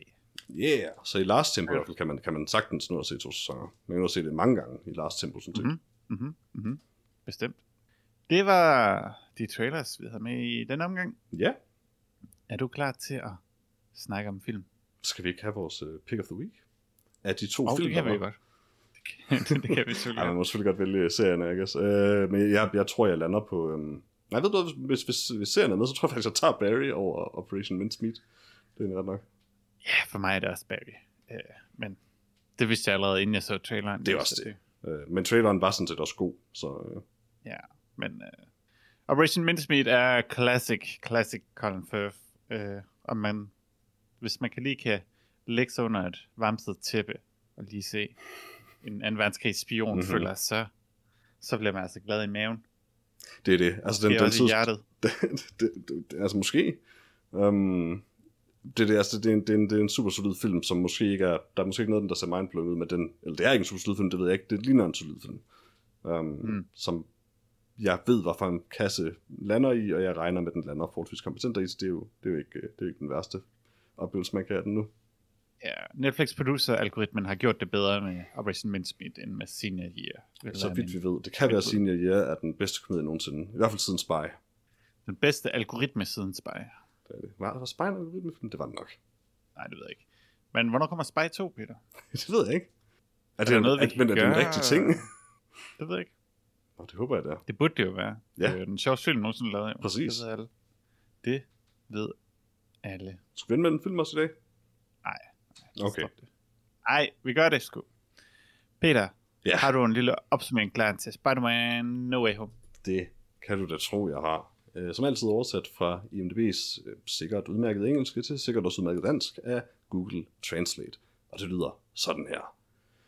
Yeah. Så i Last Temple i hvert fald kan man, kan man sagtens nå at se to sæsoner. Man kan nå at se det mange gange i Last Temple, synes jeg. Mhm. Mm-hmm. Mm-hmm. Bestemt. Det var de trailers, vi havde med i den omgang. Ja. Er du klar til at snakke om film? Skal vi ikke have vores uh, pick of the week? Af de to Og film, det kan vi godt. Det kan, det kan vi selvfølgelig Ej, man må selvfølgelig godt vælge serierne, ikke? guess. Øh, men jeg, jeg tror, jeg lander på... Øhm... Nej, ved du hvad, hvis, hvis, hvis serien er med, så tror jeg faktisk, jeg tager Barry over Operation Mincemeat. Det er ret nok. Ja, for mig er det også Barry. Uh, men det vidste jeg allerede, inden jeg så traileren. Det er også det. Øh, men traileren var sådan set også god, så... Øh... Ja, men uh, Operation Mincemeat er classic, classic Colin Firth. Uh, og man, hvis man kan lige kan lægge sig under et varmset tæppe og lige se en anden verdenskrig spion Mhm. mm-hmm. følger, så, så bliver man altså glad i maven. Det er det. Altså, den, den i hjertet. det, det, det, det, altså, måske... Um, det, det, altså, det, er en, det, er en, det er en super solid film, som måske ikke er... Der er måske ikke noget, den, der ser mindblowing ud, men den... Eller det er ikke en super solid film, det ved jeg ikke. Det ligner en solid film. Um, Mm. Som jeg ved, hvad for en kasse lander i, og jeg regner med, at den lander forholdsvis kompetent i, så det er jo, det er jo ikke, det er jo ikke den værste oplevelse, man kan have den nu. Ja, Netflix producer algoritmen har gjort det bedre med Operation Mincemeat end med Senior Year. Så vidt vi ved. Det kan være. Senior Year er den bedste komedie nogensinde. I hvert fald siden Spy. Den bedste algoritme siden Spy. Det er det. Var, var Spy en algoritmefilm? Det var den nok. Nej, det ved jeg ikke. Men hvornår kommer Spy 2, Peter? det ved jeg ikke. Er, der det, noget, vi er, men er det en gøre? rigtig ting? Det ved jeg ikke. Nå, det håber jeg, det er. Det burde det jo være. Ja. Det er jo den sjoveste film, nogensinde lavet. jo. Præcis. Det ved alle. Det ved alle. Skal vi med den film også i dag? Nej. Okay. Stop det. Ej, vi gør det sgu. Peter, Ja. har du en lille opsummering klar til Spider-Man No Way Home? Det kan du da tro, jeg har. Øh, Som altid oversat fra IMDb's øh, sikkert udmærket engelske til sikkert også udmærket dansk af Google Translate. Og det lyder sådan her.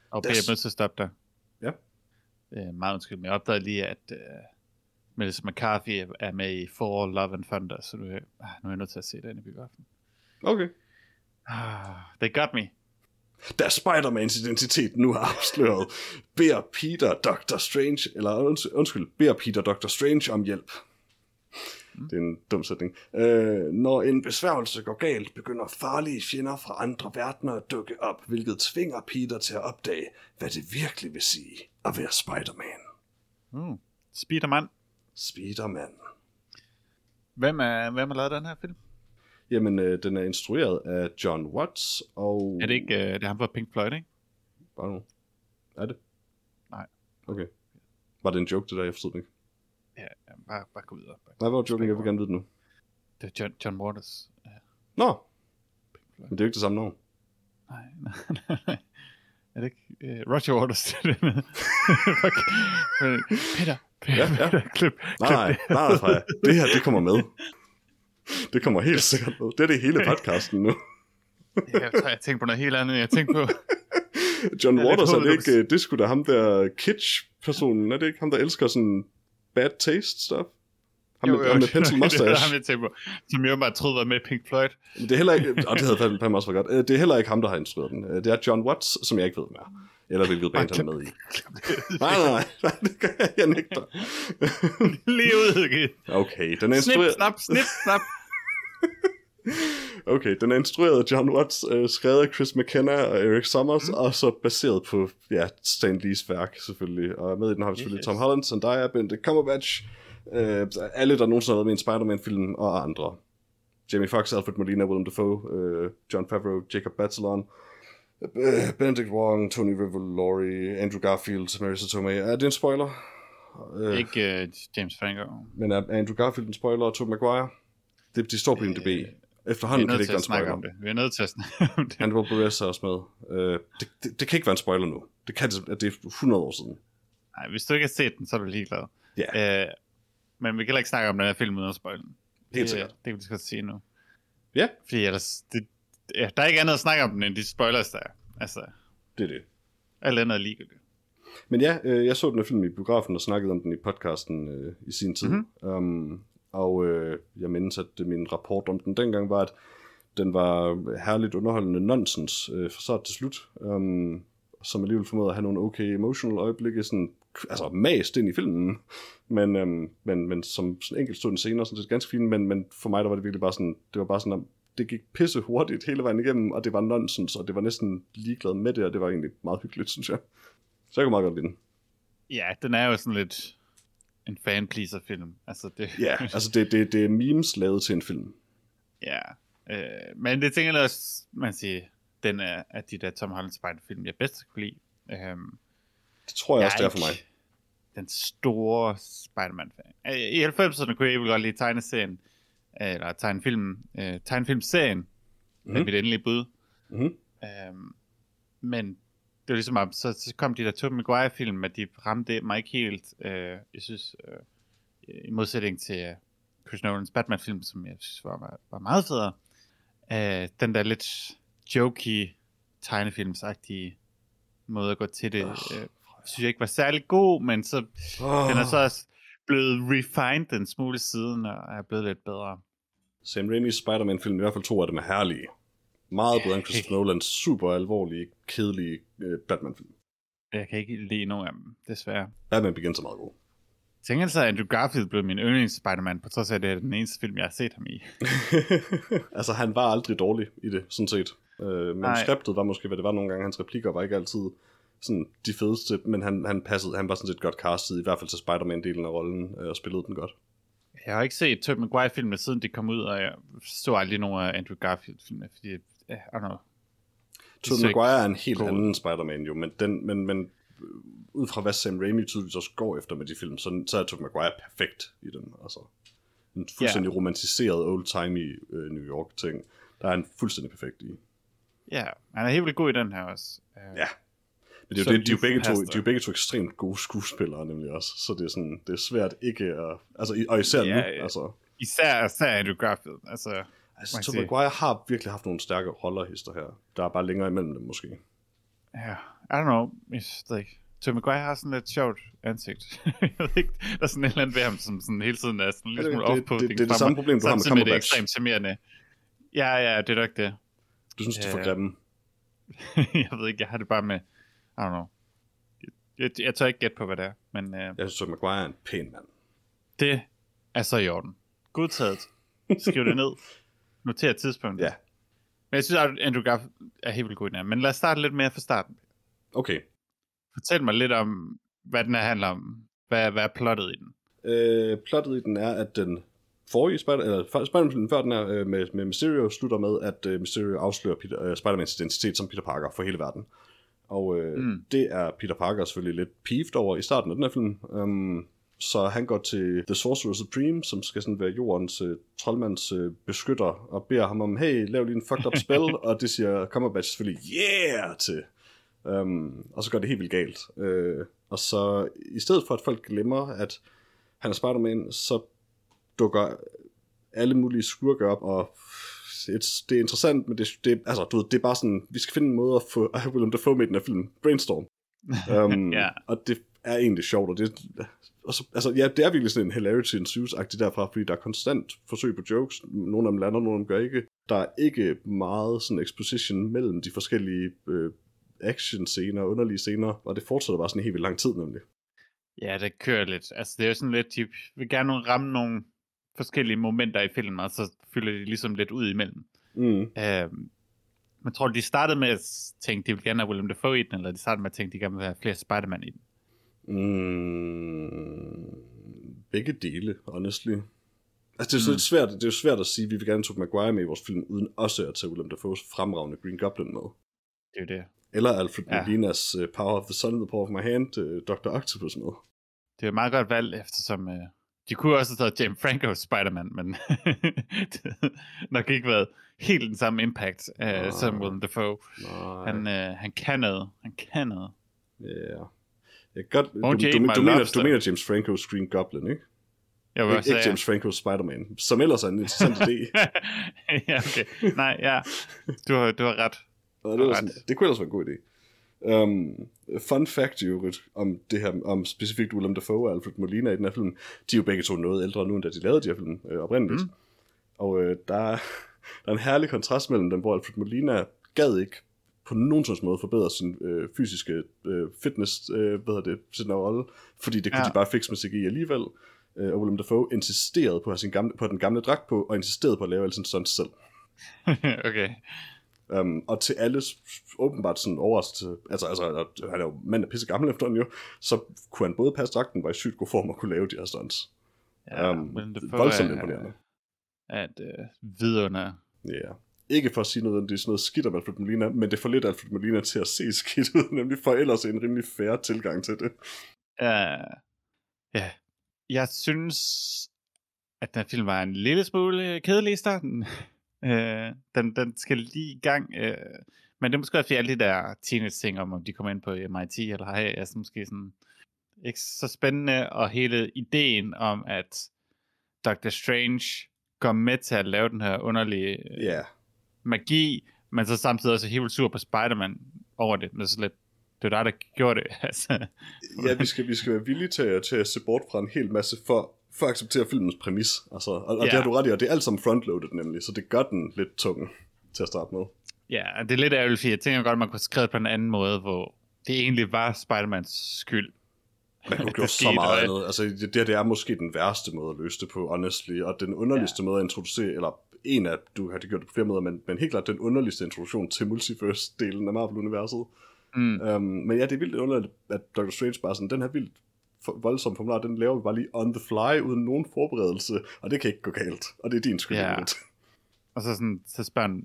Og er Peter, jeg er nødt til at stoppe dig. Ja. Øh, meget undskyld, men jeg opdagede lige, at uh, Melissa McCarthy er med i For Love and Thunder, så nu, er- ah, nu er jeg nødt til at se den i biografen. Okay. Ah, they got me. Da Spider-Mans identitet nu er afsløret, beder Peter Dr. Strange, eller unds- undskyld, beder Peter Dr. Strange om hjælp. Det er en dum sætning. Øh, når en besværgelse går galt, begynder farlige fjender fra andre verdener at dukke op, hvilket tvinger Peter til at opdage, hvad det virkelig vil sige at være Spider-Man. Mm. Spiderman. Spider-Man. Hvem er, hvem har lavet den her film? Jamen, øh, den er instrueret af John Watts, og... Er det ikke, uh, det er ham fra Pink Floyd, ikke? Bare nu. Er det? Nej. Okay. Var det en joke, det der? Jeg forstod det ikke. Ja, bare, bare gå videre. Bare. Nej, hvad var joken? Jeg vil gerne vide det nu. Det er John, John Waters. Ja, Nå, men det er jo ikke det samme navn. nej, nej, nej. Er det ikke uh, Roger Waters? Fuck. Men, Peter, Peter, Ja, ja. Peter, klip, klip Nej, nej, det. nej, nej, Freja. Det her, det kommer med. Det kommer helt sikkert med. Det er det hele podcasten nu. Jeg tror, jeg tænkte på noget helt andet. Jeg tænkte på, John Jeg er Waters, er det ikke, øh, det sgu da ham der kitsch-personen, er det ikke ham, der elsker sådan bad taste stuff? Ham, med, ham med pencil det mustache. ham, jeg tænkte på, som jeg bare troede var med Pink Floyd. Men det er heller ikke, og det havde fandme også været godt. Øh, Det er heller ikke ham, der har instrueret den. Øh, Det er John Watts, som jeg ikke ved mere. Eller hvilket band han er med i. Nej, nej, nej, det gør jeg, jeg nægter. Lige ud, okay. Okay, den er Snip, instrueret... snap, snip, snap. Okay, den er instrueret af John Watts, øh, skrevet af Chris McKenna og Eric Summers, mm. og så baseret på ja, Stan Lees værk selvfølgelig. Og med i den har vi selvfølgelig Yes. Tom Holland, Zendaya, Benedict Cumberbatch, øh, alle der nogensinde har været med i en Spider-Man-film, og andre. Jamie Foxx, Alfred Molina, Willem Dafoe, øh, John Favreau, Jacob Batalon, øh, Benedict Wong, Tony Rivoli, Andrew Garfield, Marissa Tomei. Er det en spoiler? Øh, Ikke uh, James Franco. Men er Andrew Garfield en spoiler, og Tobey Maguire? Det, de står på IMDb. Vi Efterhånden er kan det ikke være en spoiler. om det. Vi er nødt til at snakke om det. Hannibal Buress er også med. Øh, det, det, det, kan ikke være en spoiler nu. Det kan det, det er 100 år siden. Nej, hvis du ikke har set den, så er du ligeglad. Ja, Uh, men vi kan heller ikke snakke om den her film uden at spoil den. helt Det, sikkert. det kan vi godt sige nu. Ja, Fordi ellers, det, ja, der er ikke andet at snakke om den, end de spoilers, der er. Altså, det er det. alt andet er ligegyldigt. Men ja, øh, jeg så den her film i biografen og snakkede om den i podcasten øh, i sin tid. Mhm. Mm-hmm. Um, og øh, jeg mindes, at det, min rapport om den dengang var, at den var herligt underholdende nonsens øh, fra start til slut. Um, som alligevel formåede at have nogle okay emotional øjeblikke, sådan, altså mast ind i filmen. Men, øhm, men, men som sådan enkelt den senere, sådan set ganske fint, men, men for mig der var det virkelig bare sådan, det var bare sådan, at det gik pisse hurtigt hele vejen igennem, og det var nonsens, og det var næsten ligeglad med det, og det var egentlig meget hyggeligt, synes jeg. Så jeg kunne meget godt lide den. Ja, den er jo sådan lidt en fan-pleaser-film. Altså, det, Ja, altså det, det, det er memes lavet til en film. ja. Øh, men det tænker jeg også, man siger, den er af de der Tom Holland Spider-film, jeg bedst kan lide. Øhm, Det tror jeg, jeg også, det er for mig. Den store Spider-Man-fan. Øh, I 90'erne kunne jeg godt lide tegneserien, øh, eller tegnefilmen, øh, tegnefilmserien, mm. Mhm. er mit endelige bud. Mm-hmm. Øhm, men det var ligesom, så, så kom de der Tobey Maguire-film, at de ramte mig ikke helt. Øh, jeg synes, øh, i modsætning til øh, Chris Nolans Batman-film, som jeg synes var, var, meget federe. Øh, den der lidt jokey, tegnefilmsagtige måde at gå til det, øh, synes jeg ikke var særlig god, men så Oh. den er så også blevet refined en smule siden, og er blevet lidt bedre. Sam Raimi's Spider-Man-film, i hvert fald to af dem er herlige. Meget bedre end Christopher Nolans super alvorlige, kedelige øh, Batman-film. Jeg kan ikke lide nogen af dem, desværre. Batman Begins er meget god. Tænk altså, at Andrew Garfield blev min yndlings Spider-Man, på trods af, at det er den eneste film, jeg har set ham i. altså, han var aldrig dårlig i det, sådan set. Øh, manuskriptet var måske, hvad det var nogle gange. Hans replikker var ikke altid sådan de fedeste, men han, han passede, han var sådan set godt castet, i hvert fald til Spider-Man-delen af rollen, øh, og spillede den godt. Jeg har ikke set Tobey Maguire-filmene, siden de kom ud, og jeg så aldrig nogen af Andrew Garfield-filmene, fordi, ja, I don't know. Tobey Maguire er en helt god anden Spider-Man jo, men, den, men, men øh, ud fra hvad Sam Raimi tydeligvis også går efter med de film, så, så er Tobey Maguire perfekt i den. Altså, en fuldstændig yeah. romantiseret, old-timey øh, New York-ting, der er han fuldstændig perfekt i. Ja, han er helt vildt god i den her også. Uh, Ja. Men det er jo, det, de, er jo begge to, de er jo begge to ekstremt gode skuespillere nemlig også, så det er, sådan, det er svært ikke at... Altså, og især Ja, nu, ja. altså... Især, især Andrew Garfield. Altså, Altså, Tobey Maguire har virkelig haft nogle stærke roller, hister her. Der er bare længere imellem dem, måske. ja, I don't know. Jeg ved ikke. Tobey Maguire har sådan lidt sjovt ansigt. jeg ved ikke, der er sådan et eller andet ved ham, som sådan hele tiden er sådan lidt det- smule det- off på. det- det er det samme problem, du har med Samtidig med det er Cumberbatch. ekstremt charmerende. Ja, ja, det er nok det. Du synes, de er for Ja. grimme. jeg ved ikke, jeg har det bare med, I don't know. Jeg, jeg, jeg tør ikke gætte på, hvad det er, men øh, Jeg synes, at Maguire er en pæn mand. det er så i orden. Godtaget. Skriv det ned. Noter tidspunktet. Ja. Men jeg synes, at Andrew Garfield er helt vildt god i den her. Men lad os starte lidt mere fra starten. Okay. Fortæl mig lidt om, hvad den her handler om. Hvad, hvad er plottet i den? Øh, plottet i den er, at den forrige Spider- eller Spider-Man før den her øh, med, med Mysterio slutter med, at øh, Mysterio afslører Peter, øh, Spider-Mans identitet som Peter Parker for hele verden. Og øh, Mm. det er Peter Parker selvfølgelig lidt peeved over i starten af den her film. Um, så han går til The Sorcerer Supreme, som skal sådan være jordens øh, troldmands øh, beskytter, og beder ham om, hey, lav lige en fucked up spell, og det siger Cumberbatch selvfølgelig, yeah, til. Um, og så går det helt vildt galt. Uh, og så i stedet for, at folk glemmer, at han er Spider-Man, så dukker alle mulige skurke op, og det, det er interessant, men det, det, altså, du ved, det er bare sådan, vi skal finde en måde at få Willem Dafoe med i den her film. Brainstorm. Um, Ja. Og det er egentlig sjovt, og det, og så, altså, ja, det er virkelig sådan en hilarity ensues-agtigt derfra, fordi der er konstant forsøg på jokes. Nogle af dem lander, nogle af dem gør ikke. Der er ikke meget sådan exposition mellem de forskellige øh, action-scener og underlige scener, og det fortsætter bare sådan helt vildt lang tid nemlig. Ja, det kører lidt. Altså, det er jo sådan lidt, de vil gerne ramme nogle forskellige momenter i filmen, og så fylder de ligesom lidt ud imellem. Mm. Øhm, men tror de startede med at tænke, de vil gerne have Willem Dafoe i den, eller de startede med at tænke, de gerne vil have flere Spider-Man i den? Mm, begge dele, honestly. Altså, det er så Mm. lidt svært, det er jo svært at sige, at vi vil gerne tage Maguire med i vores film, uden også at tage Willem Dafoe's fremragende Green Goblin med. Det er jo det. Eller Alfred Ja. Molinas uh, Power of the Sun the Palm of My Hand, uh, Dr. Octopus med. Det er et meget godt valg, eftersom øh, de kunne også have taget James Franco Spider-Man, men det nok ikke været helt den samme impact Nej. som Willem Dafoe. Nej, Han, øh, han kan noget. Han kan noget. ja. Jeg godt, du, du, du, du, mener, du mener James Franco's Green Goblin, ikke? Jeg vil Ikke, ikke James Franco's Spider-Man, som ellers er en interessant idé. ja, okay. Nej, ja. Du har, du har ret. Det, var Ret. sådan, det kunne ellers være en god idé. Um, fun fact i øvrigt om det her, om specifikt Willem Dafoe og Alfred Molina i den her film, de er jo begge to noget ældre nu, end da de lavede de her film øh, oprindeligt. Mm. Og øh, der, er, der er en herlig kontrast mellem dem, hvor Alfred Molina gad ikke på nogen sådan måde forbedre sin øh, fysiske øh, fitness, øh, hvad hedder det, sin rolle, fordi det kunne Ja. de bare fikse med CGI alligevel. Øh, og Willem Dafoe insisterede på at have sin gamle, på den gamle dragt på, og insisterede på at lave alle sine stunts selv. okay. Um, og til alles åbenbart sådan overraskelse, altså, altså at han er jo mand er pisse gammel efterhånden jo, så kunne han både passe dragten, var i sygt god form og kunne lave de her stunts. Ja, um, Willem Dafoe voldsomt er- imponerende. Er et øh, vidunder. Ja. Yeah. Ikke for at sige noget, det er sådan noget skidt om Alfred Molina, men det får lidt Alfred Molina til at se skidt ud, nemlig for ellers en rimelig færre tilgang til det. Ja. ja. Jeg synes, at den film var en lille smule kedelig i starten. Øh, den, den skal lige i gang. Øh, men det er måske også fordi alle de der teenage ting om, om de kommer ind på MIT eller ej, er sådan måske sådan ikke så spændende. Og hele ideen om, at Dr. Strange går med til at lave den her underlige øh. Yeah. magi, men så samtidig også helt sur på Spider-Man over det. Er så lidt, det er dig, der gjorde det. altså. Ja, vi skal, vi skal være villige til, at- til at se bort fra en hel masse for, for at acceptere filmens præmis. Altså, og, og Ja. det har du ret i, og det er alt sammen frontloaded nemlig, så det gør den lidt tung til at starte med. Ja, det er lidt ærgerligt, fordi jeg tænker godt, at man kunne skrevet på en anden måde, hvor det egentlig var Spider-Mans skyld. Man kunne gøre så meget andet. Altså, det, det det er måske den værste måde at løse det på, honestly. Og den underligste ja. måde at introducere, eller en af, du har det gjort det på flere måder, men, men helt klart den underligste introduktion til multiverse-delen af Marvel-universet. Mm. Um, men ja, det er vildt underligt, at Doctor Strange bare sådan, den her vildt voldsomme formular, den laver vi bare lige on the fly, uden nogen forberedelse, og det kan ikke gå galt. Og det er din skyld. Ja. Yeah. Og så, sådan, så spørger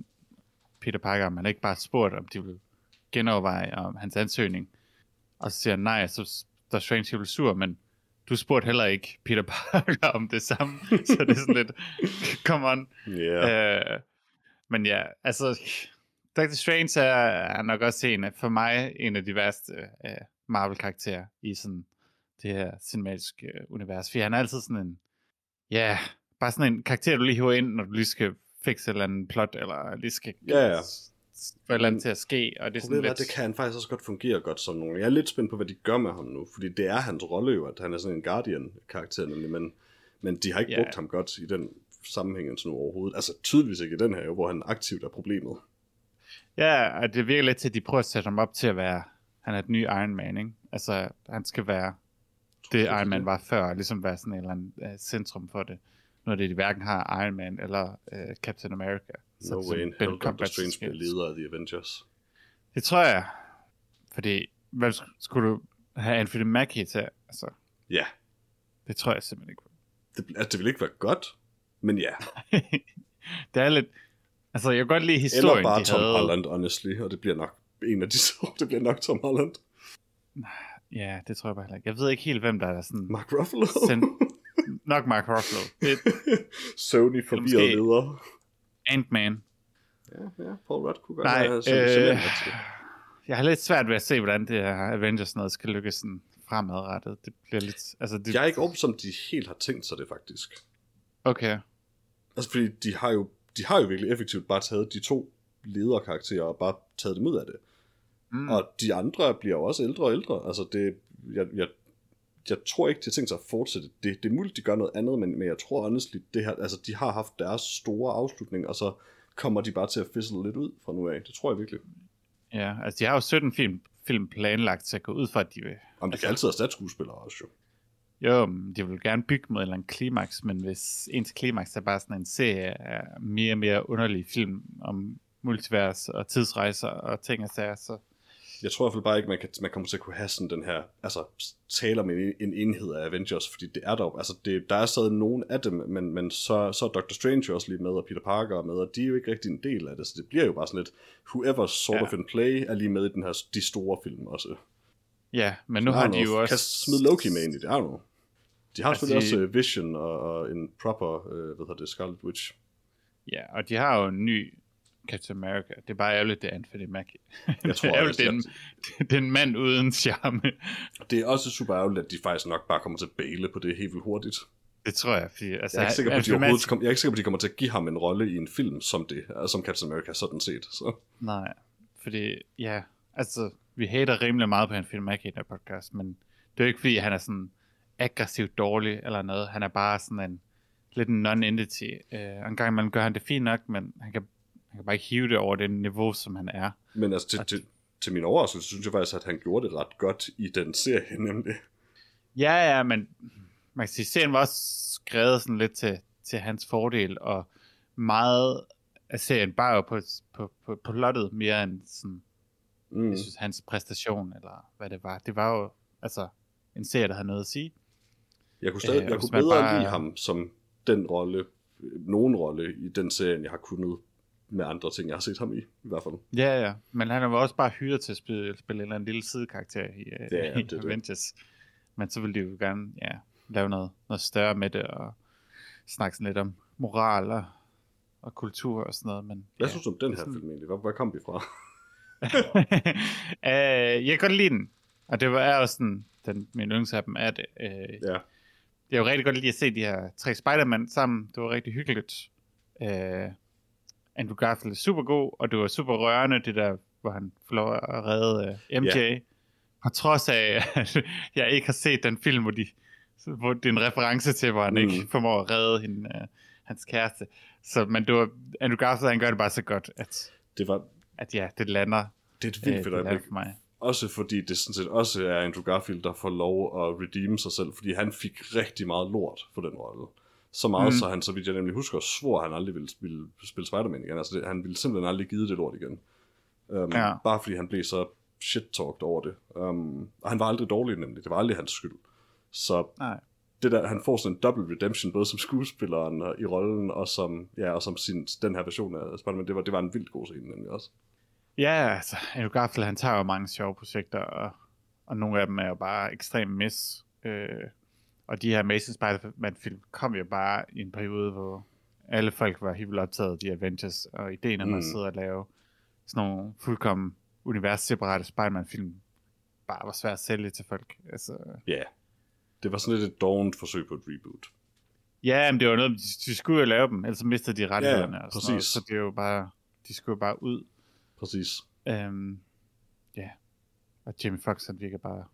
Peter Parker, om han ikke bare spurgt, om de vil genoverveje om hans ansøgning. Og så siger han nej, så der er Strange helt sur, men du spurgte heller ikke Peter Parker om det samme. så det er sådan lidt, come on. Ja. Øh, men ja, altså, Doctor Strange er, er nok også en for mig en af de værste øh, Marvel-karakterer i sådan det her cinematiske øh, univers. For han er altid sådan en, ja, bare sådan en karakter, du lige hiver ind, når du lige skal fikse et eller andet plot, eller lige skal Ja, ja. få et eller andet til at ske, og det er sådan er, lidt... at det kan han faktisk også godt fungere godt som nogen. Jeg er lidt spændt på, hvad de gør med ham nu, fordi det er hans rolle jo, at han er sådan en Guardian-karakter nemlig, men, men de har ikke Ja. brugt ham godt i den sammenhæng indtil nu overhovedet. Altså tydeligvis ikke i den her, jo, hvor han aktivt er problemet. Ja, og det virker lidt til, at de prøver at sætte ham op til at være, han er den nye Iron Man, ikke? Altså, han skal være det Iron Man var før, ligesom være sådan en eller anden uh, centrum for det. Når det de hverken har Iron Man eller uh, Captain America. No det way er in hell Doctor Strange bliver leder af The Avengers. Det tror jeg. Fordi, hvad sk- skulle du have Anthony Mackie til? Altså, Ja, det tror jeg simpelthen ikke. det, altså, det vil ikke være godt, men ja. det er lidt... Altså, jeg kan godt lide Eller historien, bare de Tom havde. Holland, honestly, og det bliver nok en af de to. Det bliver nok Tom Holland. Ja, det tror jeg bare heller ikke. Jeg ved ikke helt, hvem der er sådan... Mark Ruffalo. Send- Nok Mark Ruffalo. Det Sony forvirret måske- leder. Ant-Man. Ja, ja, Paul Rudd kunne godt Nej, have øh, jeg har lidt svært ved at se, hvordan det her Avengers noget skal lykkes sådan fremadrettet. Det bliver lidt... Altså, det, Jeg er ikke overbevist om, de helt har tænkt sig det, faktisk. Okay. Altså, fordi de har jo, de har jo virkelig effektivt bare taget de to lederkarakterer og bare taget dem ud af det. Mm. Og de andre bliver også ældre og ældre. Altså, det, jeg, jeg, jeg tror ikke, de har tænkt sig at fortsætte. Det, det er muligt, de gør noget andet, men, men jeg tror honestly, det her, altså, de har haft deres store afslutning, og så kommer de bare til at fizzle lidt ud fra nu af. Det tror jeg virkelig. Ja, altså de har jo 17 film, film planlagt, så jeg går ud fra, at de vil... Om det kan altid erstatte skuespillere også, jo. Jo, de vil gerne bygge mod en eller anden klimaks, men hvis ens klimaks er bare sådan en serie af mere og mere underlige film om multivers og tidsrejser og ting og sager, så Jeg tror i hvert fald bare ikke, man, kan, man kommer til at kunne have sådan den her, altså tale om en, en enhed af Avengers, fordi det er der altså det, der er stadig nogen af dem, men, men så, så er Doctor Strange også lige med, og Peter Parker er med, og de er jo ikke rigtig en del af det, så det bliver jo bare sådan lidt, whoever sort Ja. of in play er lige med i den her, de store film også. ja, men nu har de jo også... Kan smide Loki med ind i det, don't know. De har Altså, selvfølgelig de- også uh, Vision og, og en proper, uh, hvad hedder det, Scarlet Witch. Ja, og de har jo en ny Captain America. Det er bare ærgerligt, det er Anthony Mackie. Jeg tror det er også, det er en, det er en mand uden charme. Det er også super ærgerligt, at de faktisk nok bare kommer til at bale på det helt vildt hurtigt. Det tror jeg, fordi... Altså, Jeg er, ikke sikker på, at de overhovedet kom, jeg er ikke sikker på, at de kommer til at give ham en rolle i en film som det, altså som Captain America sådan set. Så. Nej, fordi, ja, altså, vi hater rimelig meget på Anthony Mackie i den podcast, men det er jo ikke, fordi han er sådan aggressivt dårlig eller noget. Han er bare sådan en lidt en non-entity. Uh, en gang imellem gør han det fint nok, men han kan, han kan bare ikke hive det over det niveau, som han er. Men altså, til, til, til min overraskelse, synes jeg faktisk, at han gjorde det ret godt i den serie, nemlig. Ja, ja, men man kan sige, serien var også skrevet sådan lidt til, til hans fordel, og meget af serien bare jo på, på, på, på plottet mere end sådan, Mm. jeg synes, hans præstation, eller hvad det var. Det var jo, altså, en serie, der havde noget at sige. Jeg kunne, stadig, Øh, jeg kunne bedre bare- lide ham som den rolle, nogen rolle i den serie, jeg har kunnet med andre ting, jeg har set ham i, i hvert fald. Ja, ja, men han var også bare hyret til at spille, spille en eller anden lille sidekarakter i, øh, Ja, i det er det. Avengers. Men så ville de jo gerne ja, lave noget, noget større med det, og snakke sådan lidt om moral og, og kultur og sådan noget. Men, Hvad ja. synes du om den her sådan- film egentlig? Hvor, hvor kom vi fra? øh, jeg kan godt lide den. Og det var er også sådan, den, min yndlings af dem er det. Øh, Ja. Jeg jo rigtig godt lide at se de her tre Spider-Man sammen. Det var rigtig hyggeligt. Øh, Andrew Garfield er super god, og det var super rørende, det der, hvor han får at redde øh, MJ. Ja. På trods af, at jeg ikke har set den film, hvor, de, hvor det er en reference til, hvor han mm. Ikke formår at redde hende, øh, hans kæreste. Så, men det var, Andrew Garfield, han gør det bare så godt, at, Det, var, at ja, det lander det er et øh, vildt det fedt øjeblik. for mig. Også fordi det sådan set også er Andrew Garfield, der får lov at redeem sig selv, fordi han fik rigtig meget lort for den rolle. Så meget, Mm. så han, så vidt jeg nemlig husker, svor, at han aldrig ville, ville spille Spider-Man igen. Altså, det, han ville simpelthen aldrig give det lort igen. Um, Ja. Bare fordi han blev så shit-talked over det. Um, og han var aldrig dårlig nemlig. Det var aldrig hans skyld. Så Nej. det der, han får sådan en double redemption, både som skuespilleren og i rollen, og som, ja, og som sin, den her version af Spider-Man. Det var, det var en vildt god scene nemlig også. Ja, altså, Andrew Garfield, han tager jo mange sjove projekter, og, og nogle af dem er jo bare ekstremt mis. Øh, og de her Amazing Spider-Man-film kom jo bare i en periode, hvor alle folk var helt optaget af de Avengers, og ideen om mm. at sidde og lave sådan nogle fuldkommen universseparate Spider-Man-film, bare var svært at sælge til folk. Altså, Ja. Yeah. Det var sådan lidt et dårligt forsøg på et reboot. ja, men det var noget, de, de skulle jo lave dem, ellers mistede de rettighederne. Ja, og sådan noget, præcis. så det er jo bare, de skulle bare ud. Præcis. Øhm, ja, og Jamie Foxx, han virker bare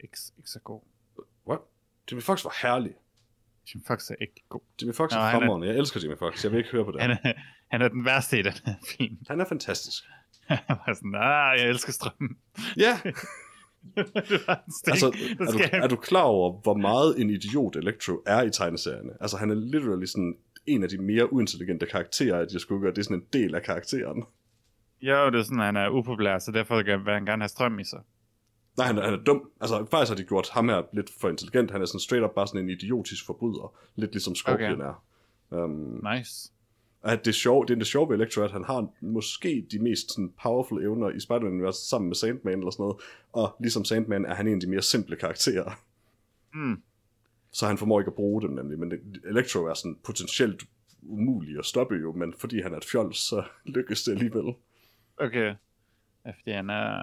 ikke, ikke så god. Jimmy Fox var herlig. Jimmy Fox er ikke god. Jimmy Fox Nå, er er- fremragende. Jeg elsker Jimmy Fox. Jeg vil ikke høre på det. Han er, han er den værste i den her film. Han er fantastisk. Jeg var sådan, ah, jeg elsker strømmen. Ja, altså, er du, er du klar over, hvor meget en idiot Electro er i tegneserierne? Altså, han er literally sådan en af de mere uintelligente karakterer, at jeg skulle gøre. Det er sådan en del af karakteren. Jo, det er sådan, at han er upopulær, så derfor vil han gerne have strøm i sig. Nej, han, er- han er dum. Altså, faktisk har de gjort ham her lidt for intelligent. Han er sådan straight up bare sådan en idiotisk forbryder. Lidt ligesom Scorpion okay. er. Um, Nice. at det, sjove, det er det sjove ved Electro, at han har måske de mest sådan, powerful evner i Spider-Man-universet sammen med Sandman eller sådan noget. Og ligesom Sandman er han en af de mere simple karakterer. Mm. Så han formår ikke at bruge dem nemlig. Men Electro er sådan potentielt umulig at stoppe jo, men fordi han er et fjold, så lykkes det alligevel. Okay. Ja, fordi han er...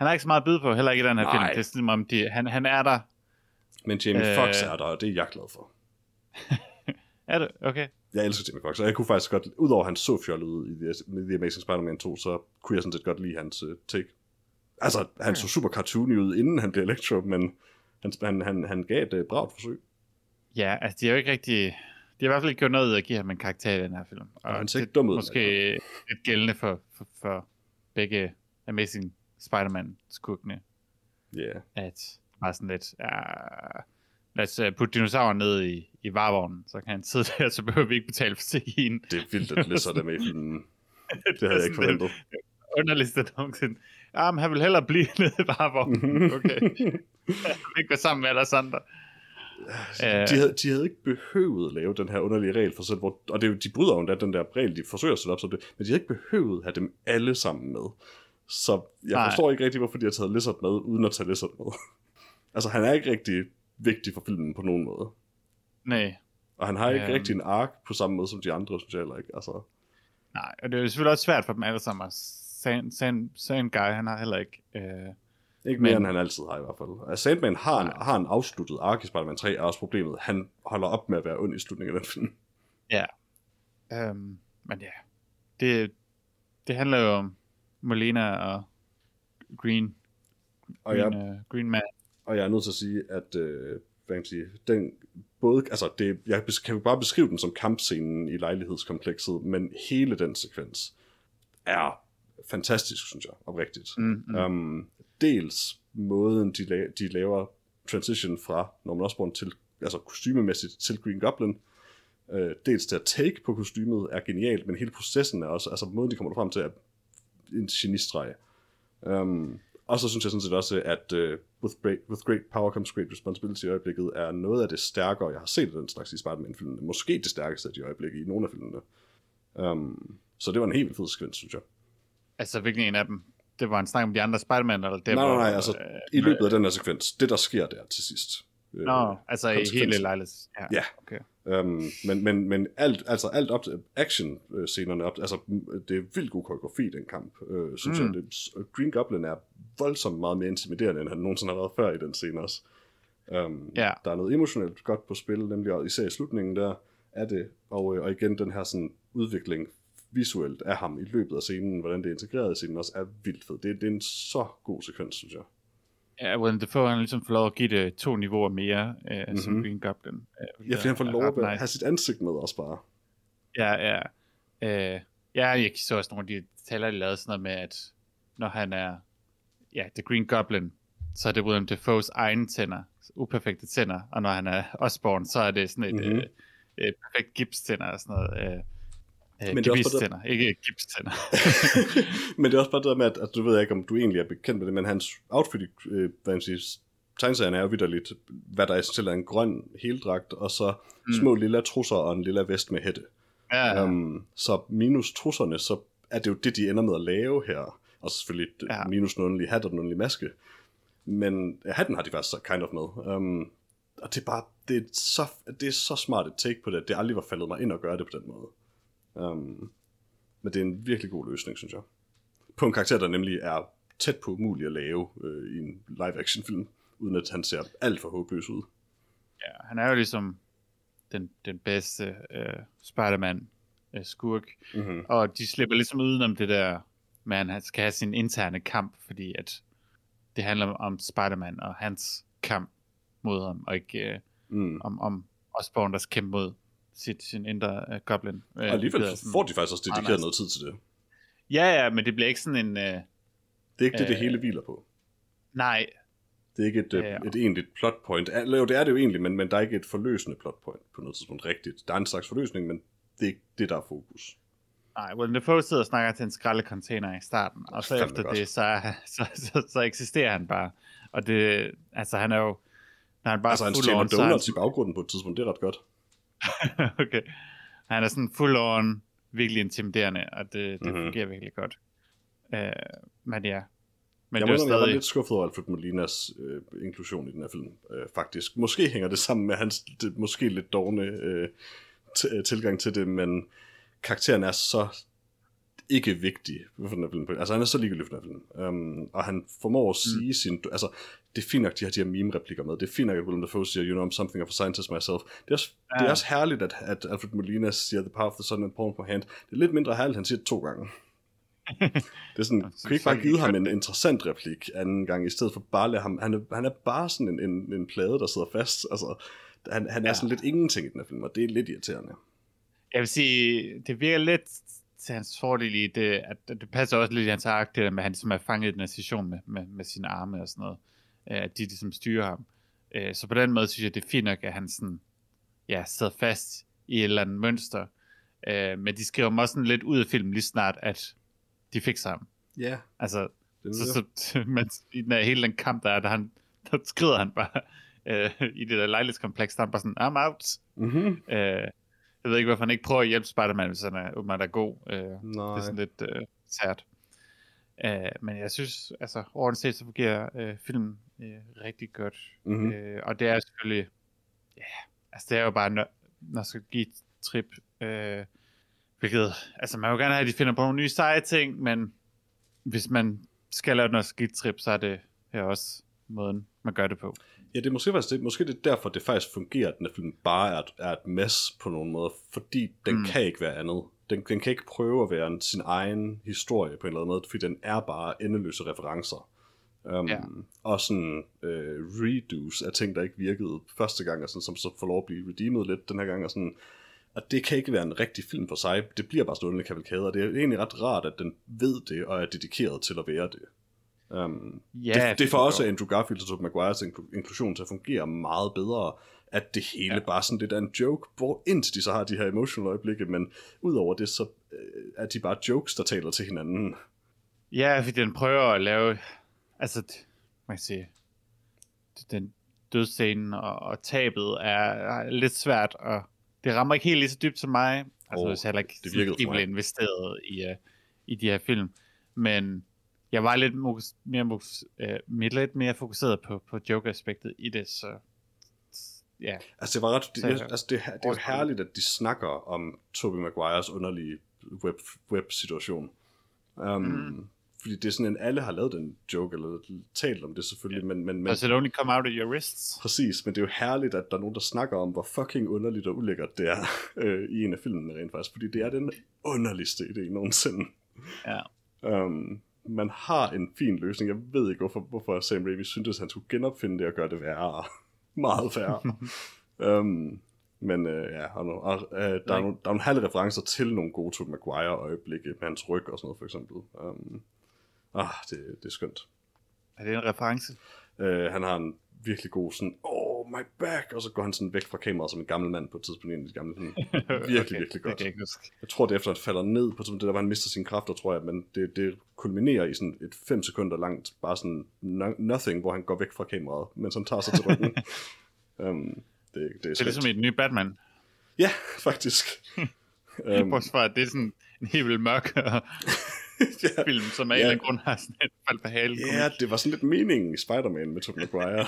Han har ikke så meget at byde på, heller ikke i den her Nej. film. Det er sådan, om de, han, han er der. Men Jamie Øh. Foxx er der, og det er jeg glad for. Er det? Okay. Jeg elsker Jamie Foxx, og jeg kunne faktisk godt, udover han så fjollet ud i The, The Amazing Spider-Man 2, så kunne jeg sådan set godt lide hans uh, take. Altså, han så super cartoony ud, inden han blev Electro, men han, han, han, han gav et uh, bragt forsøg. Ja, altså de har jo ikke rigtig... De har i hvert fald ikke gjort noget ud at give ham en karakter i den her film. Og han ser ikke dum ud, Måske lidt gældende for, for, for begge Amazing Spider-Man-skurkene, Ja, yeah. at bare sådan lidt... Uh, lad os uh, putte dinosauren ned i, i varevognen, så kan han sidde der, så behøver vi ikke betale for CG'en. det er vildt, at Lizard er med i filmen. Det havde jeg ikke forventet. underligste nogensinde. Ja, men han vil hellere blive nede i varevognen. Okay. Han vil ikke være sammen med alle andre. de, havde, de havde ikke behøvet at lave den her underlige regel for selv, hvor, og det, er jo- de bryder jo endda den der regel, de forsøger at sætte op som det, men de havde ikke behøvet at have dem alle sammen med. Så jeg Nej. forstår ikke rigtig, hvorfor de har taget Lizard med, uden at tage Lizard med. altså, han er ikke rigtig vigtig for filmen på nogen måde. Nej, Og han har ikke Øhm. rigtig en ark på samme måde som de andre, synes jeg heller ikke. Altså, nej. Og det er jo selvfølgelig også svært for dem alle sammen. Og Sand, Sand, Sand Guy, han har heller ikke... Øh, ikke mere, Men- end han altid har i hvert fald. Altså, Sandman har en, Nej. har en afsluttet ark i Spider-Man 3, er også problemet. Han holder op med at være ond i slutningen af den film. øhm, men ja, det, det handler jo om Molina og Green, Og jeg, Green, øh, Green Man. Og jeg er nødt til at sige, at øh, hvad kan man sige, den, både, altså det, jeg kan jo bare beskrive den som kampscenen i lejlighedskomplekset, men hele den sekvens er fantastisk, synes jeg, oprigtigt. Mm, mm. Um, dels måden, de, la- de laver transition fra Norman Osborn til, altså kostymemæssigt til Green Goblin, øh, dels det at take på kostymet er genialt, men hele processen er også, altså måden de kommer frem til er en genistreg. Um, og så synes jeg sådan set også, at uh, with, great, with great power comes great responsibility i øjeblikket er noget af det stærkere, jeg har set den slags i Spider-Man-filmene. Måske det stærkeste af de øjeblikke i nogle af filmene. Um, så det var en helt fed sekvens, synes jeg. Altså, hvilken en af dem? Det var en snak om de andre Spider-Man, eller det Nej, nej, nej, altså, øh, I løbet af den her sekvens, det der sker der til sidst. Øh, Nå, altså i hele lejligheds... Ja, Ja. okay. Um, men, men, men alt, altså alt op til action-scenerne, op, altså mm, det er vildt god koreografi, den kamp, øh, synes Mm. jeg. Det, Green Goblin er voldsomt meget mere intimiderende, end han nogensinde har været før i den scene også. Um, Ja. Der er noget emotionelt godt på spil, nemlig og især i slutningen der er det, og, øh, og igen den her sådan, udvikling visuelt af ham i løbet af scenen, hvordan det er integreret i scenen også, er vildt fed. Det, det er en så god sekvens, synes jeg. Ja, Willem Dafoe, han ligesom får lov at give det to niveauer mere, øh, mm-hmm. som Mhm. Green Goblin. Øh, Ja, fordi han får lov at nice. have sit ansigt med også bare. Ja, ja. Øh, ja, jeg så også nogle af de taler, de lavede sådan noget med, at når han er, ja, The Green Goblin, så er det William Defoes egne tænder, uperfekte tænder, og når han er Osborn, så er det sådan et, Mhm. mm-hmm. øh, et perfekt gipstænder og sådan noget. Øh, øh, Men det er også bare gebistænder, ikke gipstænder. men det er også bare det der med, at altså, du ved ikke, om du egentlig er bekendt med det, men hans outfit i, øh, hvad man siger, tegneserien er jo vidderligt, hvad der essentielt er en grøn heldragt, og så mm. små lille trusser og en lille vest med hætte. ja. Um, så minus trusserne, så er det jo det, de ender med at lave her. Og selvfølgelig ja. minus den underlige hat og den underlige maske. Men ja, hatten har de faktisk så kind of med. Um, og det er bare, det er, så, det er så smart et take på det, at det aldrig var faldet mig ind at gøre det på den måde. Um, men det er en virkelig god løsning, synes jeg. På en karakter, der nemlig er tæt på umulig at lave øh, i en live-action film, uden at han ser alt for håbløs ud. ja, han er jo ligesom den, den bedste øh, Spider-Man øh, skurk, Mm-hmm. Og de slipper ligesom udenom det der, med at han skal have sin interne kamp, fordi at det handler om Spider-Man og hans kamp mod ham, og ikke øh, Mm. om, om Osborn, der skal kæmpe mod sit, sin indre øh, goblin. Øh, Og alligevel så sådan- får de faktisk også meget dedikeret nice. noget tid til det. Ja, ja, men det bliver ikke sådan en... Uh, Det er ikke det, det Øh. hele hviler på. nej, Det er ikke et, Ja, ja, ja. et egentligt plot point. Eller jo, det er det jo egentlig, men, men der er ikke et forløsende plot point på noget tidspunkt rigtigt. Der er en slags forløsning, men det er ikke det, der er fokus. nej. Willem Dafoe sidder og snakker til en skraldecontainer i starten, og så efter godt. det, så, så, så, så, eksisterer han bare. Og det, altså han er jo, når han bare Altså, han stjæler er donuts i baggrunden på et tidspunkt, det er ret godt. okay. Han er sådan full on, virkelig intimiderende, og det, det Mhm. mm-hmm. fungerer virkelig godt. Uh, men ja, men jeg, det er indrømme, jeg var stadig... lidt skuffet over Alfred Molinas øh, inklusion i den her film, øh, faktisk. Måske hænger det sammen med hans det, måske lidt dogne øh, t- øh, tilgang til det, men karakteren er så ikke vigtig for den her film. Altså, han er så ligegyldig for den her film. Um, og han formår at sige mm. sin... Altså, det er fint nok, de har de her meme-replikker med. Det er fint nok, at Willem Dafoe siger, you know, I'm something of a scientist myself. Det er også, ja. det er også herligt, at, at Alfred Molina siger, the power of the sun and palm my hand. Det er lidt mindre herligt, han siger det to gange. Det er sådan, så- kunne ikke bare give ham en interessant replik anden gang, i stedet for bare at lade ham, han er, han er bare sådan en, en, en plade, der sidder fast, altså, han, han er Ja. sådan lidt ingenting i den her film, og det er lidt irriterende. Jeg vil sige, det virker lidt til hans fordel i det, at det passer også lidt i hans ark, det der med, at han som er fanget i den her situation med, med, med sine arme og sådan noget, at de ligesom styrer ham. Øh, Så på den måde synes jeg, det er fint nok, at han sådan, ja, sidder fast i et eller andet mønster. Øh, Men de skriver ham også sådan lidt ud af filmen lige snart, at de fikser ham. Ja, Altså, det så, så, men i den her, hele den kamp, der er, der, han, der skrider han bare øh, i det der lejlighedskompleks, der er han bare sådan, I'm out. mm-hmm. Øh, jeg ved ikke, hvorfor han ikke prøver at hjælpe Spider-Man, hvis han er, åbenbart er god. Øh, det Nej. er sådan lidt øh, sært. Øh, men jeg synes, altså overordnet set, så fungerer øh, filmen øh, rigtig godt. Mm-hmm. Mm. Øh, og det er selvfølgelig, ja, altså det er jo bare en nostalgi-trip. Øh, hvilket, altså man vil jo gerne have, at de finder på nogle nye seje ting, men hvis man skal lave et nostalgi-trip, så er det her også måden, man gør det på. Ja, det er måske faktisk det. Måske det er derfor, det faktisk fungerer, at den her film bare er er et mess på nogen måde, fordi den. Mm. kan ikke være andet. Den, den kan ikke prøve at være en, sin egen historie på en eller anden måde, fordi den er bare endeløse referencer. Um, Ja. Og sådan øh, redos af ting, der ikke virkede første gang, og sådan, som så får lov at blive redeemed lidt den her gang. Og, sådan, og det kan ikke være en rigtig film for sig. Det bliver bare sådan en kavalkade, og det er egentlig ret rart, at den ved det, og er dedikeret til at være det. Um, Ja, det, det får også. Andrew Garfield og Tobey Maguires inklu- inklusion til at fungere meget bedre, at det hele ja. Bare sådan lidt er en joke, hvor indtil de så har de her emotional øjeblikke, men udover det, så øh, er de bare jokes, der taler til hinanden. Ja, fordi den prøver at lave, altså, man kan sige, den dødscenen og, og tabet er, lidt svært, og det rammer ikke helt lige så dybt som mig. Altså, oh, hvis jeg heller ikke det virkede for mig. investeret i, uh, i de her film. Men jeg var lidt mere, mokus, uh, lidt mere fokuseret på, på joke-aspektet i det, så ja. Altså det var ret, det, jeg, altså det, det er jo herligt, at de snakker om Tobey Maguires underlige web, web-situation. Um, mm. Fordi det er sådan, at alle har lavet den joke, eller talt om det selvfølgelig, men, men, men Does it only come out of your wrists? Præcis, men det er jo herligt, at der er nogen, der snakker om, hvor fucking underligt og ulækkert det er øh, i en af filmene rent faktisk, fordi det er den underligste idé nogensinde. Ja. Um, man har en fin løsning. Jeg ved ikke, hvorfor, hvorfor Sam Raimi syntes, at han skulle genopfinde det og gøre det værre. Meget værre. um, men øh, ja, og, og øh, der, er nogle, der er nogle herlige referencer til nogle gode Tobey Maguire-øjeblikke med hans ryg og sådan noget, for eksempel. Um, ah, det, det er skønt. Er det en reference? Øh, han har en virkelig god sådan, oh my back, og så går han sådan væk fra kameraet som en gammel mand på et tidspunkt i en af de gamle film. Virkelig, okay, virkelig Det godt. kan jeg ikke huske. Jeg tror, det er efter, at han falder ned på det der, hvor han mister sine kræfter, tror jeg, men det, det kulminerer i sådan et 5 sekunder langt, bare sådan no, nothing, hvor han går væk fra kameraet, mens han tager sig til ryggen. um, det, det er Det er skønt. ligesom i den nye Batman. Ja, faktisk. um, Bortset fra, at det er sådan en helt vildt mørk ja, film, som af en Ja. anden grund har sådan et fald på halen. ja, det var sådan lidt meningen i Spider-Man med Tobey Maguire.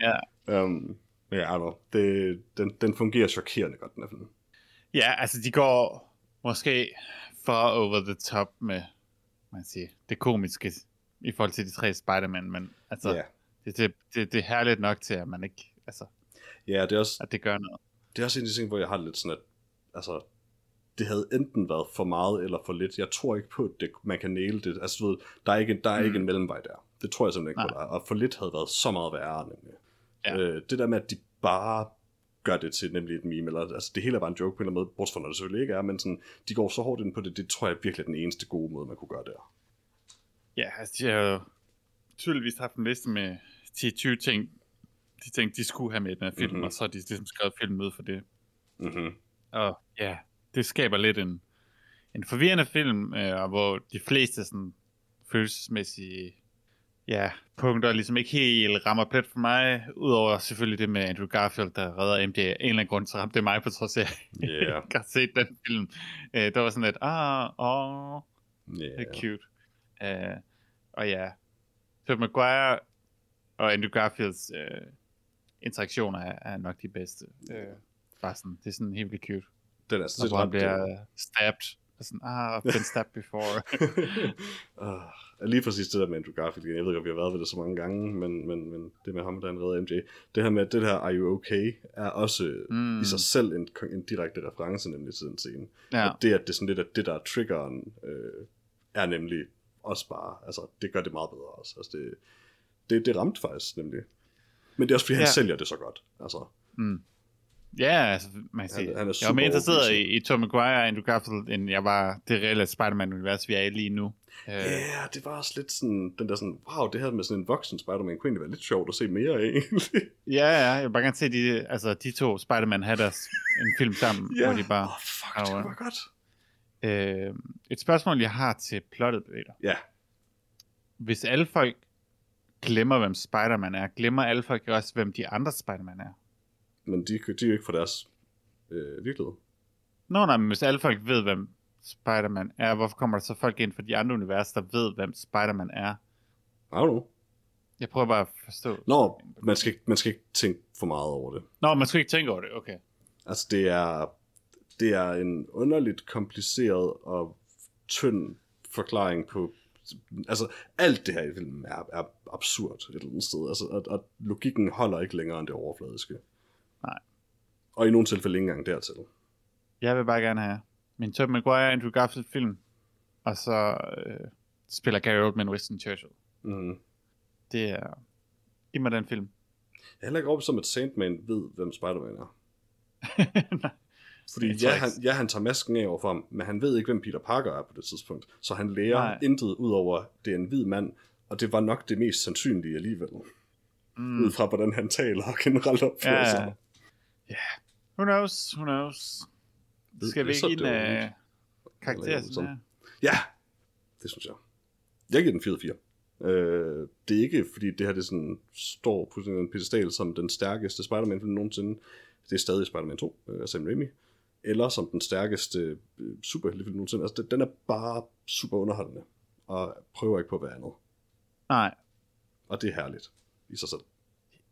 Ja. um, men ja, know. det, den, den fungerer chokerende godt, den her film. ja, altså de går måske for over the top med, man siger, det komiske i forhold til de tre Spider-Man, men altså, Ja. det, det, det, det er herligt nok til, at man ikke, altså, Ja, det er også, at det gør noget. det er også en af de ting, hvor jeg har lidt sådan, at altså, det havde enten været for meget eller for lidt. Jeg tror ikke på, at det, man kan næle det. Altså, du ved, der er ikke, der er mm. ikke en mellemvej der. Det tror jeg simpelthen ikke på, der er. Og for lidt havde været så meget værre, nemlig. Ja. Øh, det der med, at de bare gør det til nemlig et meme, eller altså det hele er bare en joke på en eller anden måde, bortset fra når det selvfølgelig ikke er, men sådan, de går så hårdt ind på det, det tror jeg virkelig er den eneste gode måde, man kunne gøre der. Ja, altså de har jo tydeligvis haft en liste med 10-20 ting, de tænkte, de skulle have med i den her film, Mhm. mm-hmm. og så har de ligesom skrevet filmen ud for det. Mm-hmm. Og ja, det skaber lidt en, en forvirrende film, øh, hvor de fleste sådan følelsesmæssige ja, punkter ligesom ikke helt rammer plet for mig, udover selvfølgelig det med Andrew Garfield, der redder MJ. Af en eller anden grund, så ramte det mig på trods af, at jeg Yeah. ikke har set den film. Øh, der var sådan lidt, ah, åh, Yeah. det er cute. Uh, og ja, Tobey Maguire og Andrew Garfields uh, interaktioner er, er nok de bedste. Uh, bare sådan, det er sådan helt vildt cute. Den er hvor han ret, bliver stabbed. Og sådan, ah, I've been stabbed before. uh, lige præcis det der med Andrew Garfield igen. Jeg ved ikke, om vi har været ved det så mange gange, men, men, men det med ham, der er redder MJ. Det her med, at det her Are You Okay, er også Mm. mm. i sig selv en, en direkte reference nemlig til den scene. ja, Og det, at det er sådan lidt, at det der er triggeren, øh, er nemlig også bare, altså det gør det meget bedre også. Altså det, det, det ramte faktisk nemlig. Men det er også fordi, han Ja. sælger det så godt. Altså, mm. Ja, altså, man kan Han- sige, han er jeg var mere interesseret i, i Tom Maguire og Andrew Garfield, end jeg var det reelle Spider-Man-univers, vi er i lige nu. Uh, Ja, yeah, det var også lidt sådan, den der sådan, wow, det her med sådan en voksen Spider-Man kunne egentlig være lidt sjovt at se mere af, egentlig. ja, ja, jeg vil bare gerne se de, altså, de to Spider-Man have deres, en film sammen, Ja. hvor de bare... Åh, oh, fuck, det var godt. Øh, et spørgsmål, jeg har til plottet, Peter. Ja, Hvis alle folk glemmer, hvem Spider-Man er, glemmer alle folk også, hvem de andre Spider-Man er? Men de, de er jo ikke fra deres øh, virkelighed. Nå, nej, men hvis alle folk ved, hvem Spider-Man er, hvorfor kommer der så folk ind fra de andre universer, der ved, hvem Spider-Man er? I don't know. Jeg prøver bare at forstå. Nå, man skal, ikke- man skal ikke tænke for meget over det. Nå, man skal ikke tænke over det, okay. Altså, det er, det er en underligt kompliceret og tynd forklaring på... Altså, alt det her i filmen er, er absurd et eller andet sted. Altså, og, og logikken holder ikke længere end det overfladiske. Nej. Og i nogle tilfælde ikke engang dertil. Jeg vil bare gerne have min Tobey Maguire Andrew Garfield film, og så øh, spiller Gary Oldman Winston Churchill. Mm. Det er... Giv mig den film. Jeg er heller ikke overbevist om, at Sandman ved, hvem Spider-Man er. Nej. Fordi ja han, ja, han tager masken af over for ham, men han ved ikke, hvem Peter Parker er på det tidspunkt. Så han lærer. Nej. intet ud over, det er en hvid mand, og det var nok det mest sandsynlige alligevel. Mm. Ud fra, hvordan han taler og generelt opfører Ja, sig. Ja. Who knows, who knows. Skal det vi ikke af karakterer? Eller Sådan her? Ja, det synes jeg. Jeg giver den 4-4. Øh, det er ikke, fordi det her det sådan, står på sådan en pedestal som den stærkeste Spider-Man-film nogensinde. Det er stadig Spider-Man 2 øh, af Sam Raimi. Eller som den stærkeste øh, superheltefilm nogensinde. Altså, det- den er bare super underholdende. Og prøver ikke på at være andet. Nej, Og det er herligt i sig selv.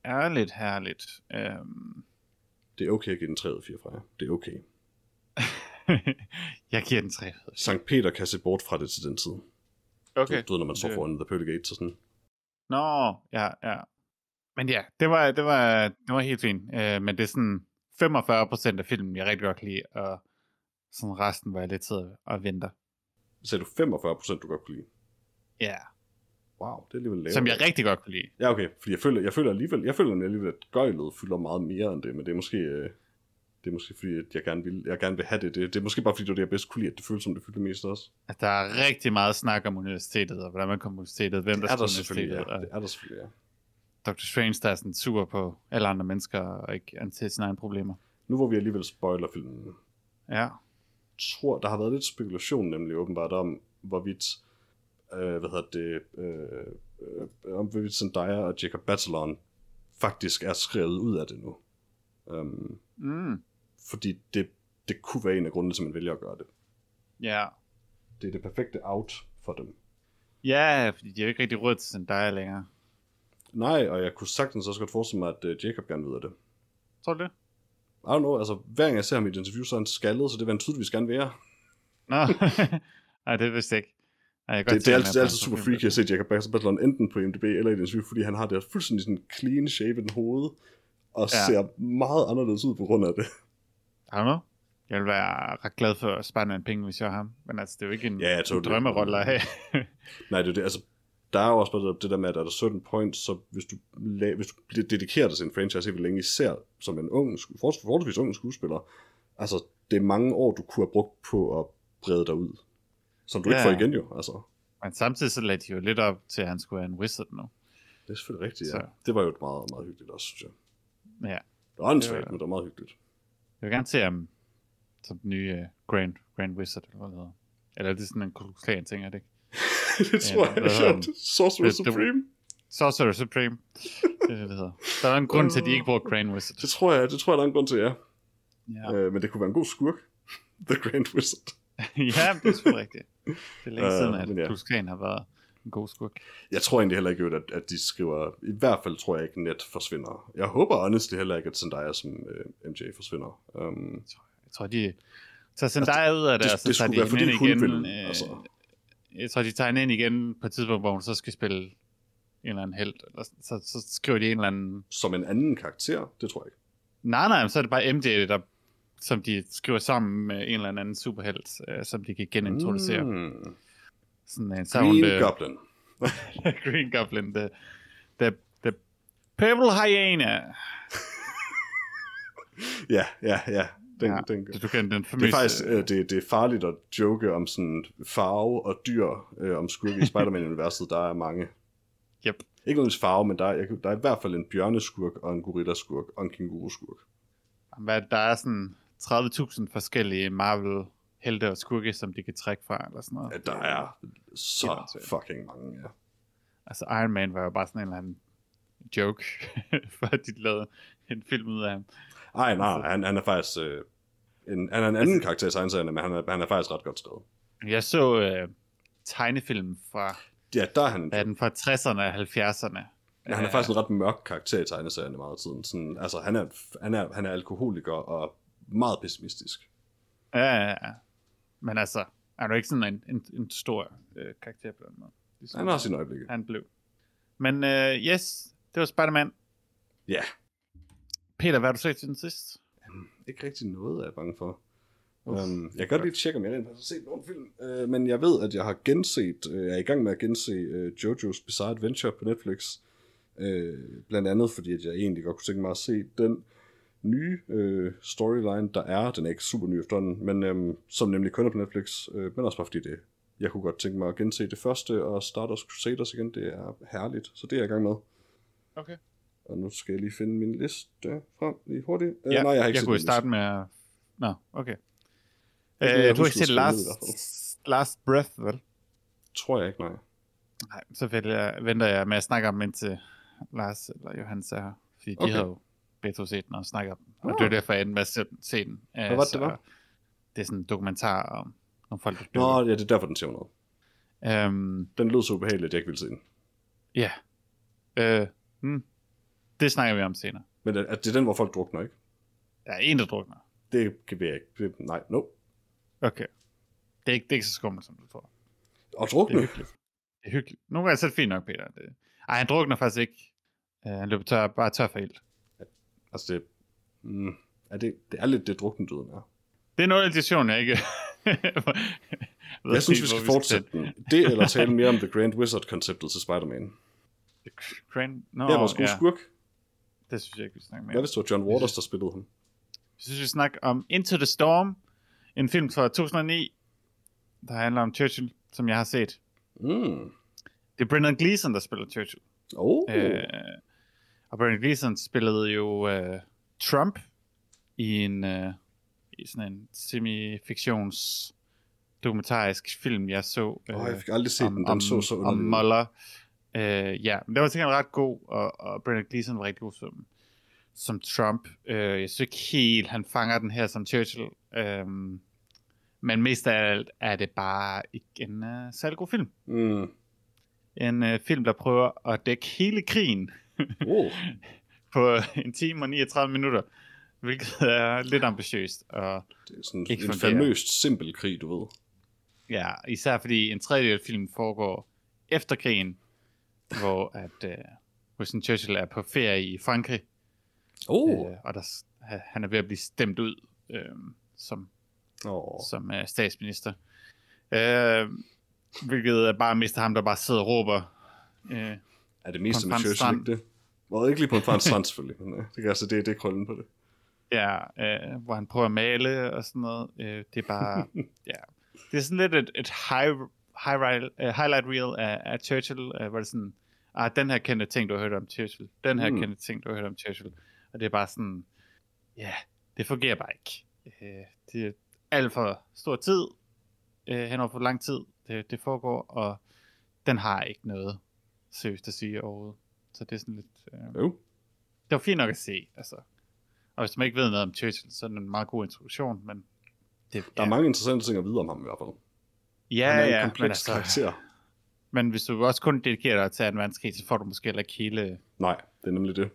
ærligt herligt. Øhm, Det er okay at give den 3 ud af 4 fra jer. Det er okay. jeg giver den 3. Sankt Peter kan se bort fra det til den tid. Okay. Du ved, når man står Det- foran The Pearly Gates og sådan. Nå, ja, ja. Men ja, det var, det var, det var helt fint. Øh, men det er sådan 45% af filmen, jeg rigtig godt kan lide, og sådan resten, hvor jeg lidt sidder og venter. Sagde du 45 procent, du godt kunne lide? Ja, Wow, det er alligevel lavere. som jeg rigtig godt kunne lide. Ja, okay. Fordi jeg føler, jeg føler alligevel, jeg føler alligevel, at gøjlet fylder meget mere end det, men det er måske, øh, det er måske fordi, at jeg gerne vil, jeg gerne vil have det. det. Det er måske bare fordi, det var det, jeg bedst kunne lide, at det føles som det fyldte mest også. At der er rigtig meget snak om universitetet, og hvordan man kommer på universitetet, hvem der Det er der selvfølgelig, universitetet, ja. og Det er der selvfølgelig, ja. Dr. Strange, der er sådan sur på alle andre mennesker, og ikke anser sine egne problemer. Nu hvor vi alligevel spoiler filmen, Ja, tror, der har været lidt spekulation nemlig åbenbart om, hvorvidt, øh, hvad hedder det, øh, øh, om hvorvidt Zendaya og Jacob Batalon faktisk er skrevet ud af det nu. Um, mm. fordi det, det kunne være en af grundene til, at man vælger at gøre det. ja. Det er det perfekte out for dem. Ja, fordi de har jo ikke rigtig råd til Zendaya længere. Nej, og jeg kunne sagtens også godt forestille mig, at uh, Jacob gerne ved det. Tror du det? I don't know, altså hver gang jeg ser ham i et interview, så er han skaldet, så det vil han tydeligvis gerne være. Nå, nej, det vidste jeg ikke. Ej, jeg Det, det, er altid, det er altid super freaky at se Jacob Batalon enten på IMDb eller i et interview, fordi han har det fuldstændig sådan clean shaven hoved, og Ja. ja. ser meget anderledes ud på grund af det. I don't know. Jeg ville være ret glad for Spider-Man penge, hvis jeg var ham. Men altså, det er jo ikke en, Ja, en drømmerolle at have. Nej, det er det, altså der er jo også bare det der med, at er der 17 points, så hvis du, hvis du bliver dedikerer dig til en franchise, helt længe især som en ung, forholdsvis ung skuespiller, altså det er mange år, du kunne have brugt på at brede dig ud. Som du ikke Ja. får igen jo, altså. Men samtidig så lagde de jo lidt op til, at han skulle være en wizard nu. Det er selvfølgelig rigtigt, ja. Så. Det var jo et meget, meget hyggeligt også, synes jeg. Ja. Det var en Det var- men det var meget hyggeligt. Jeg vil gerne se ham som den nye uh, Grand, Grand Wizard, eller hvad det hedder. Eller er det sådan en Klan ting, er det ikke? det tror jeg, jeg er? Sorcerer det- Supreme. Sorcerer Supreme. det er det, det hedder. Der er en grund til, at de ikke bruger Grand Wizard. Det tror jeg, det tror jeg, der er en grund til, ja. Ja, Øh, men det kunne være en god skurk. The Grand Wizard. ja det er sgu rigtigt. Det er længe Øh, siden, at men ja. Klux Klan har været en god skurk. Jeg tror egentlig heller ikke, at, at de skriver... I hvert fald tror jeg ikke, net forsvinder. Jeg håber honestly heller ikke, at Zendaya som uh, MJ forsvinder. Um, Jeg tror, de tager Zendaya ud af det, det- og så det tager de være, hende ind igen. vil, øh, altså. Jeg tror, de tager hende ind igen på et tidspunkt, hvor hun så skal spille en eller anden held. Eller så, så skriver de en eller anden... som en anden karakter, det tror jeg ikke. Nej, nej, så er det bare MJ, der, som de skriver sammen med en eller anden superhelt, øh, som de kan genintroducere. Mm. Sådan en, så er hun Green det- Goblin. Green Goblin, the, the, the Purple Hyena. Ja, ja, ja. Den, Ja, den, Du kan den det famøse... er faktisk øh, det, det er farligt at joke om sådan farve og dyr øh, om skurke i Spider-Man-universet. Der er mange. Yep. Ikke nødvendigvis farve, men der er, der er i hvert fald en bjørneskurk og en gorillaskurk og en kænguruskurk. Hvad, der er sådan 30.000 forskellige Marvel helte og skurke, som de kan trække fra, eller sådan noget. Ja, der er så fucking mange, ja. Altså Iron Man var jo bare sådan en eller anden joke, for at de lavede en film ud af ham. Ej, nej, han, han er faktisk... Øh, en, han er en anden karakter i tegneserierne, men han er, han er faktisk ret godt skrevet. Jeg så øh, tegnefilm fra, Ja, der er han er den fra 60'erne og 70'erne. Ja, han er faktisk en ret mørk karakter i tegneserierne meget af tiden. Sådan, altså, han er, han, er, han er alkoholiker og meget pessimistisk. Ja, ja, ja. Men altså, er du ikke sådan en, en, en stor øh, karakter på den måde? Ligesom Han har sine øjeblikke. han blev. Men øh, yes, det var Spider-Man. Ja, Peter, hvad har du set til den sidst? ikke rigtig noget, er jeg bange for. Uff, Um, jeg kan godt lige tjekke, om jeg rent har set nogle film. Uh, men jeg ved, at jeg har genset, uh, jeg er i gang med at gense uh, Jojo's Bizarre Adventure på Netflix. Uh, blandt andet, fordi at jeg egentlig godt kunne tænke mig at se den nye uh, storyline, der er. Den er ikke super ny efterhånden, men um, som nemlig kun er på Netflix. Uh, men også bare fordi det jeg kunne godt tænke mig at gense det første, og Stardust Crusaders igen, det er herligt. Så det er jeg i gang med. Okay. Og nu skal jeg lige finde min liste frem lige hurtigt. Uh, Ja, nej, jeg har ikke jeg kunne starte med at... Nå, okay. Øh, du har ikke set last, last Breath, vel? Tror jeg ikke, nej. Nej, så jeg, venter jeg med at snakke om, indtil Lars eller Johannes er her. Fordi de Okay. har jo begge to set den og snakket om den. Og Ah. det er derfor, jeg endte med at se- den. Hvad var det, det var? Det er sådan en dokumentar om nogle folk, der Nå, dør. ja, det er derfor, den siger noget. Øhm, Den lød så ubehageligt, at jeg ikke ville se den. ja. Øh, hmm. Det snakker vi om senere. Men er, er det den, hvor folk drukner, ikke? Der er en, der drukner. Det kan jeg ikke. Det, nej, no. Okay. Det er, ikke, det er ikke så skummelt, som du tror. Og Det er drukne? hyggeligt. Det er hyggeligt. Nogle gange er det fint nok, Peter. Det... Ej, han drukner faktisk ikke. Uh, han løber tør, bare tør for ild. Altså, det, mm, er det, det er lidt det druknedøden er. Det er noget af diskussion, jeg ikke... Jeg synes, vi skal fortsætte den. Det eller tale mere om The Grand Wizard-konceptet til Spider-Man. Grand... No, Ja, vores gode ja. skurk. Det synes jeg ikke, vi snakker mere Hvad hvis det var John Waters, der spillede ham? Jeg synes, vi snakker om Into the Storm. En film fra 2009, der handler om Churchill, som jeg har set. Mm. Det er Brendan Gleeson, der spiller Churchill. Oh. Øh, og Brendan Gleeson spillede jo øh, Trump i en øh, i sådan en semi-fiktions dokumentarisk film, jeg så. Øh, oh, jeg fik aldrig set om, den. Den om, så så om underlig ud. Mueller. Øh, ja, men det var sikkert ret god, og, og Brendan Gleeson var rigtig god som, som Trump. Øh, jeg synes ikke helt, han fanger den her som Churchill. Øh, men mest af alt er det bare ikke en uh, særlig god film. Mm. En uh, film, der prøver at dække hele krigen Oh. på en time og 39 minutter, hvilket er lidt ambitiøst. Og Det er sådan Ikke en fungerer. famøst simpel krig, du ved. ja, især fordi en tredjedel af filmen foregår efter krigen, hvor at uh, Winston Churchill er på ferie i Frankrig, Oh. øh, og der, han er ved at blive stemt ud øh, som, Oh. som uh, statsminister. Øh, hvilket er bare mest ham, der bare sidder og råber Øh, Er det med fransk Churchill ikke det? Well, ikke lige på en fransk strand selvfølgelig, men øh, det, altså, det, det er krøllen på det. ja, øh, hvor han prøver at male og sådan noget. Øh, det er bare, ja. Det er sådan lidt et, et high, high, uh, highlight reel af, af Churchill, uh, hvor det er sådan, ah, den her kendte ting, du har hørt om Churchill. Den her Mm. kendte ting, du har hørt om Churchill. Og det er bare sådan, ja, det fungerer bare ikke. Øh, det er alt for stor tid, øh, hen over for lang tid, det, det foregår, og den har ikke noget seriøst at sige overhovedet. Så det er sådan lidt... Øh, Jo, det var fint nok at se, altså. Og hvis man ikke ved noget om Churchill, så er det en meget god introduktion, men... Det, der er mange interessante ting at vide om ham i hvert fald. ja, Han er en ja, kompleks men, altså, karakter. men hvis du også kun dedikerer dig til 2. verdenskrig, så får du måske heller ikke hele, Nej, det er nemlig det.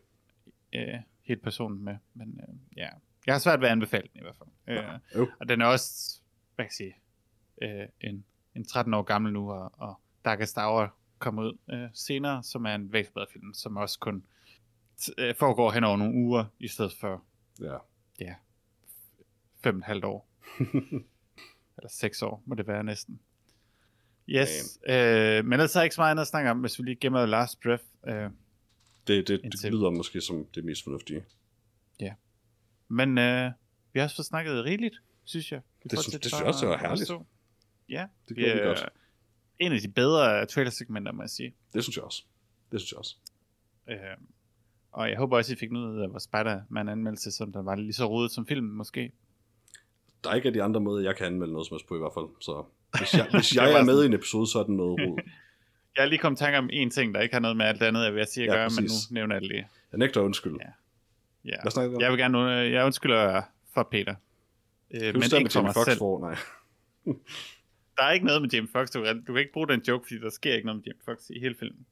øh, hele personen med. Men øh, ja, jeg har svært ved at anbefale den i hvert fald. Øh, Jo. og den er også, hvad kan jeg sige, øh, en, en 13 år gammel nu, og, og Darkest Hour kom ud øh, senere, som er en film, som også kun øh, foregår hen over nogle uger, i stedet for Ja. fem og et halvt år. Eller seks år, må det være næsten. Yes, øh, men ellers er ikke så meget andet at snakke om, hvis vi lige gemmer Last Breath. Øh, Det, det, det Indtil- lyder måske som det mest fornuftige. men øh, vi har også fået snakket rigeligt, synes jeg. Det forhold synes- det synes jeg også, det var herligt. så. Ja, Det vi gjorde vi er godt. En af de bedre trailer-segmenter, må jeg sige. Det synes jeg også. Det synes jeg også. Øh, og jeg håber også, I fik noget ud af vores Spider-Man-anmeldelse, som der var lige så rodet som filmen, måske. Der er ikke af de andre måder, jeg kan anmelde noget som helst på i hvert fald. Så hvis jeg, hvis jeg er med i en episode, så er den noget rod. Jeg har lige kommet i tanke om en ting, der ikke har noget med alt det andet, jeg vil sige at Ja, gøre, men præcis. nu nævner jeg det lige. Jeg nægter undskyld. Ja. Ja. Hvad snakker? Jeg vil gerne, øh, jeg undskylder for Peter. Øh, men ikke for mig Foxx selv. for? Nej. Der er ikke noget med Jamie Foxx. Du, kan- du kan ikke bruge den joke, fordi der sker ikke noget med Jamie Foxx i hele filmen.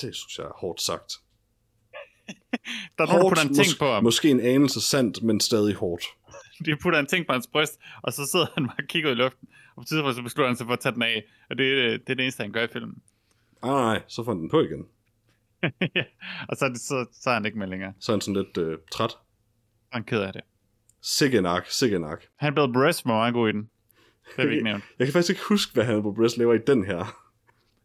Det synes jeg er hårdt sagt. Der er nogen, der en ting på ham. Måske en anelse sandt, men stadig hårdt. De putter en ting på hans bryst, og så sidder han bare og kigger ud i luften. Og på tidspunkt så beslutter han sig for at tage den af. Og det, er- det er det eneste, han gør i filmen. Ah, nej, så får han den på igen. Ja, og så, så, så er han ikke med længere. Så er han sådan lidt øh, træt. Han ked af det. Sikke nak, sikke nak. Han Buress var meget god i den. Det har vi ikke nævnt. Jeg kan faktisk ikke huske, hvad Hannibal Buress laver i den her.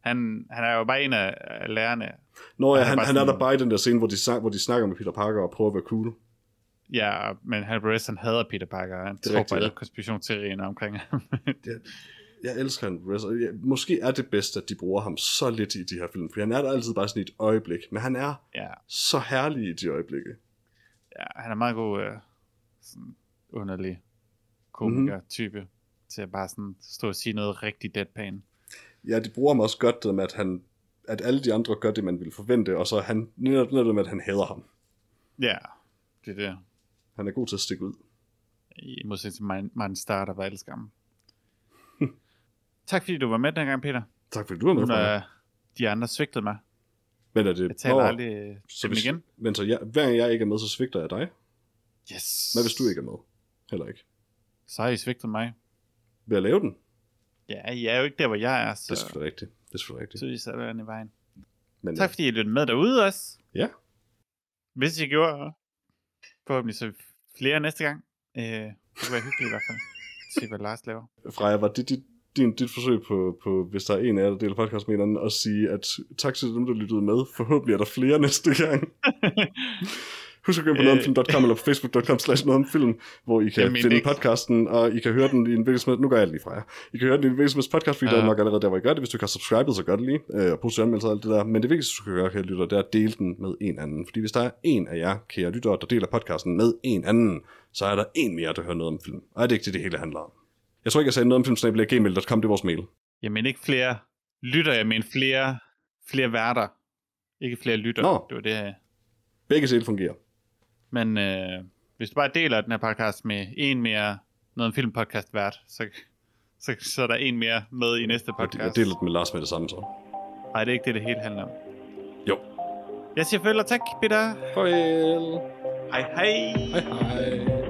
Han, han er jo bare en af, lærerne. Nå ja, Han er han, bare han er sådan- der bare i den der scene, hvor de, hvor de snakker med Peter Parker og prøver at være cool. Ja, men han Buress, han hader Peter Parker. Han Det er tror rigtigt, på alle ja. konspirationsteorierne omkring ham. Jeg elsker Hannibal jeg, måske er det bedst, at de bruger ham så lidt i de her film, for han er der altid bare sådan et øjeblik, men han er ja, så herlig i de øjeblikke. ja, han er meget god, øh, sådan underlig komiker-type, mm-hmm. Til at bare sådan stå og sige noget rigtig deadpan. Ja, de bruger ham også godt, det med, at, han, at alle de andre gør det, man ville forvente, og så han, netop netop med, at han hader ham. Ja, det er det. Han er god til at stikke ud. I modsætning til Martin- Starr, der var alle skam. tak fordi du var med dengang, Peter. Tak fordi du var med. Freja. er de andre svigtet mig. Men er det... Jeg taler Nå, aldrig øh, så hvis- igen. Men så jeg, hver gang jeg ikke er med, så svigter jeg dig. Yes. Hvad hvis du ikke er med? Heller ikke. Så har I svigtet mig. Ved at lave den? Ja, I er jo ikke der, hvor jeg er, så Det er selvfølgelig rigtigt. Det er selvfølgelig rigtigt. tydeligvis er der i vejen. Men, Tak fordi I lyttede med derude også. Ja. Hvis I gjorde, forhåbentlig så flere næste gang. Øh, det kunne være hyggeligt i hvert fald. Se hvad Lars laver. Freja, var det dit, din, dit forsøg på, på, hvis der er en af jer, der deler podcast med hinanden, at sige, at tak til dem, der lyttede med. Forhåbentlig er der flere næste gang. Husk at gå på Øh. nogetomfilm.com eller på facebook.com slash nogetomfilm, hvor I kan finde ikke. podcasten, og I kan høre den i en hvilken som Nu gør jeg det lige fra jer. I kan høre den i en hvilken som podcast, fordi Ja. der er nok allerede der, hvor I gør det. Hvis du ikke har subscribet, så gør det lige. Øh, og positive anmeldelser og alt det der. Men det vigtigste, du kan gøre, kære lytter, det er at dele den med en anden. Fordi hvis der er en af jer, kære lyttere, der deler podcasten med en anden, så er der en mere, der hører noget om film. Og er det ikke det, det hele handler om? Jeg tror ikke, jeg sagde noget om filmsnabel.gmail.com, det er vores mail. Jeg mener ikke flere lytter, jeg mener flere, flere værter. Ikke flere lytter. Nå. Det var det, jeg- Begge dele fungerer. Men øh, hvis du bare deler den her podcast med en mere, noget en filmpodcast vært, så, så, så er der en mere med i næste podcast. jeg deler den med Lars med det samme så. Nej, det er ikke det, det hele handler om. Jo. Jeg siger farvel og tak, Peter. Farvel. Hej hej. Hej hej.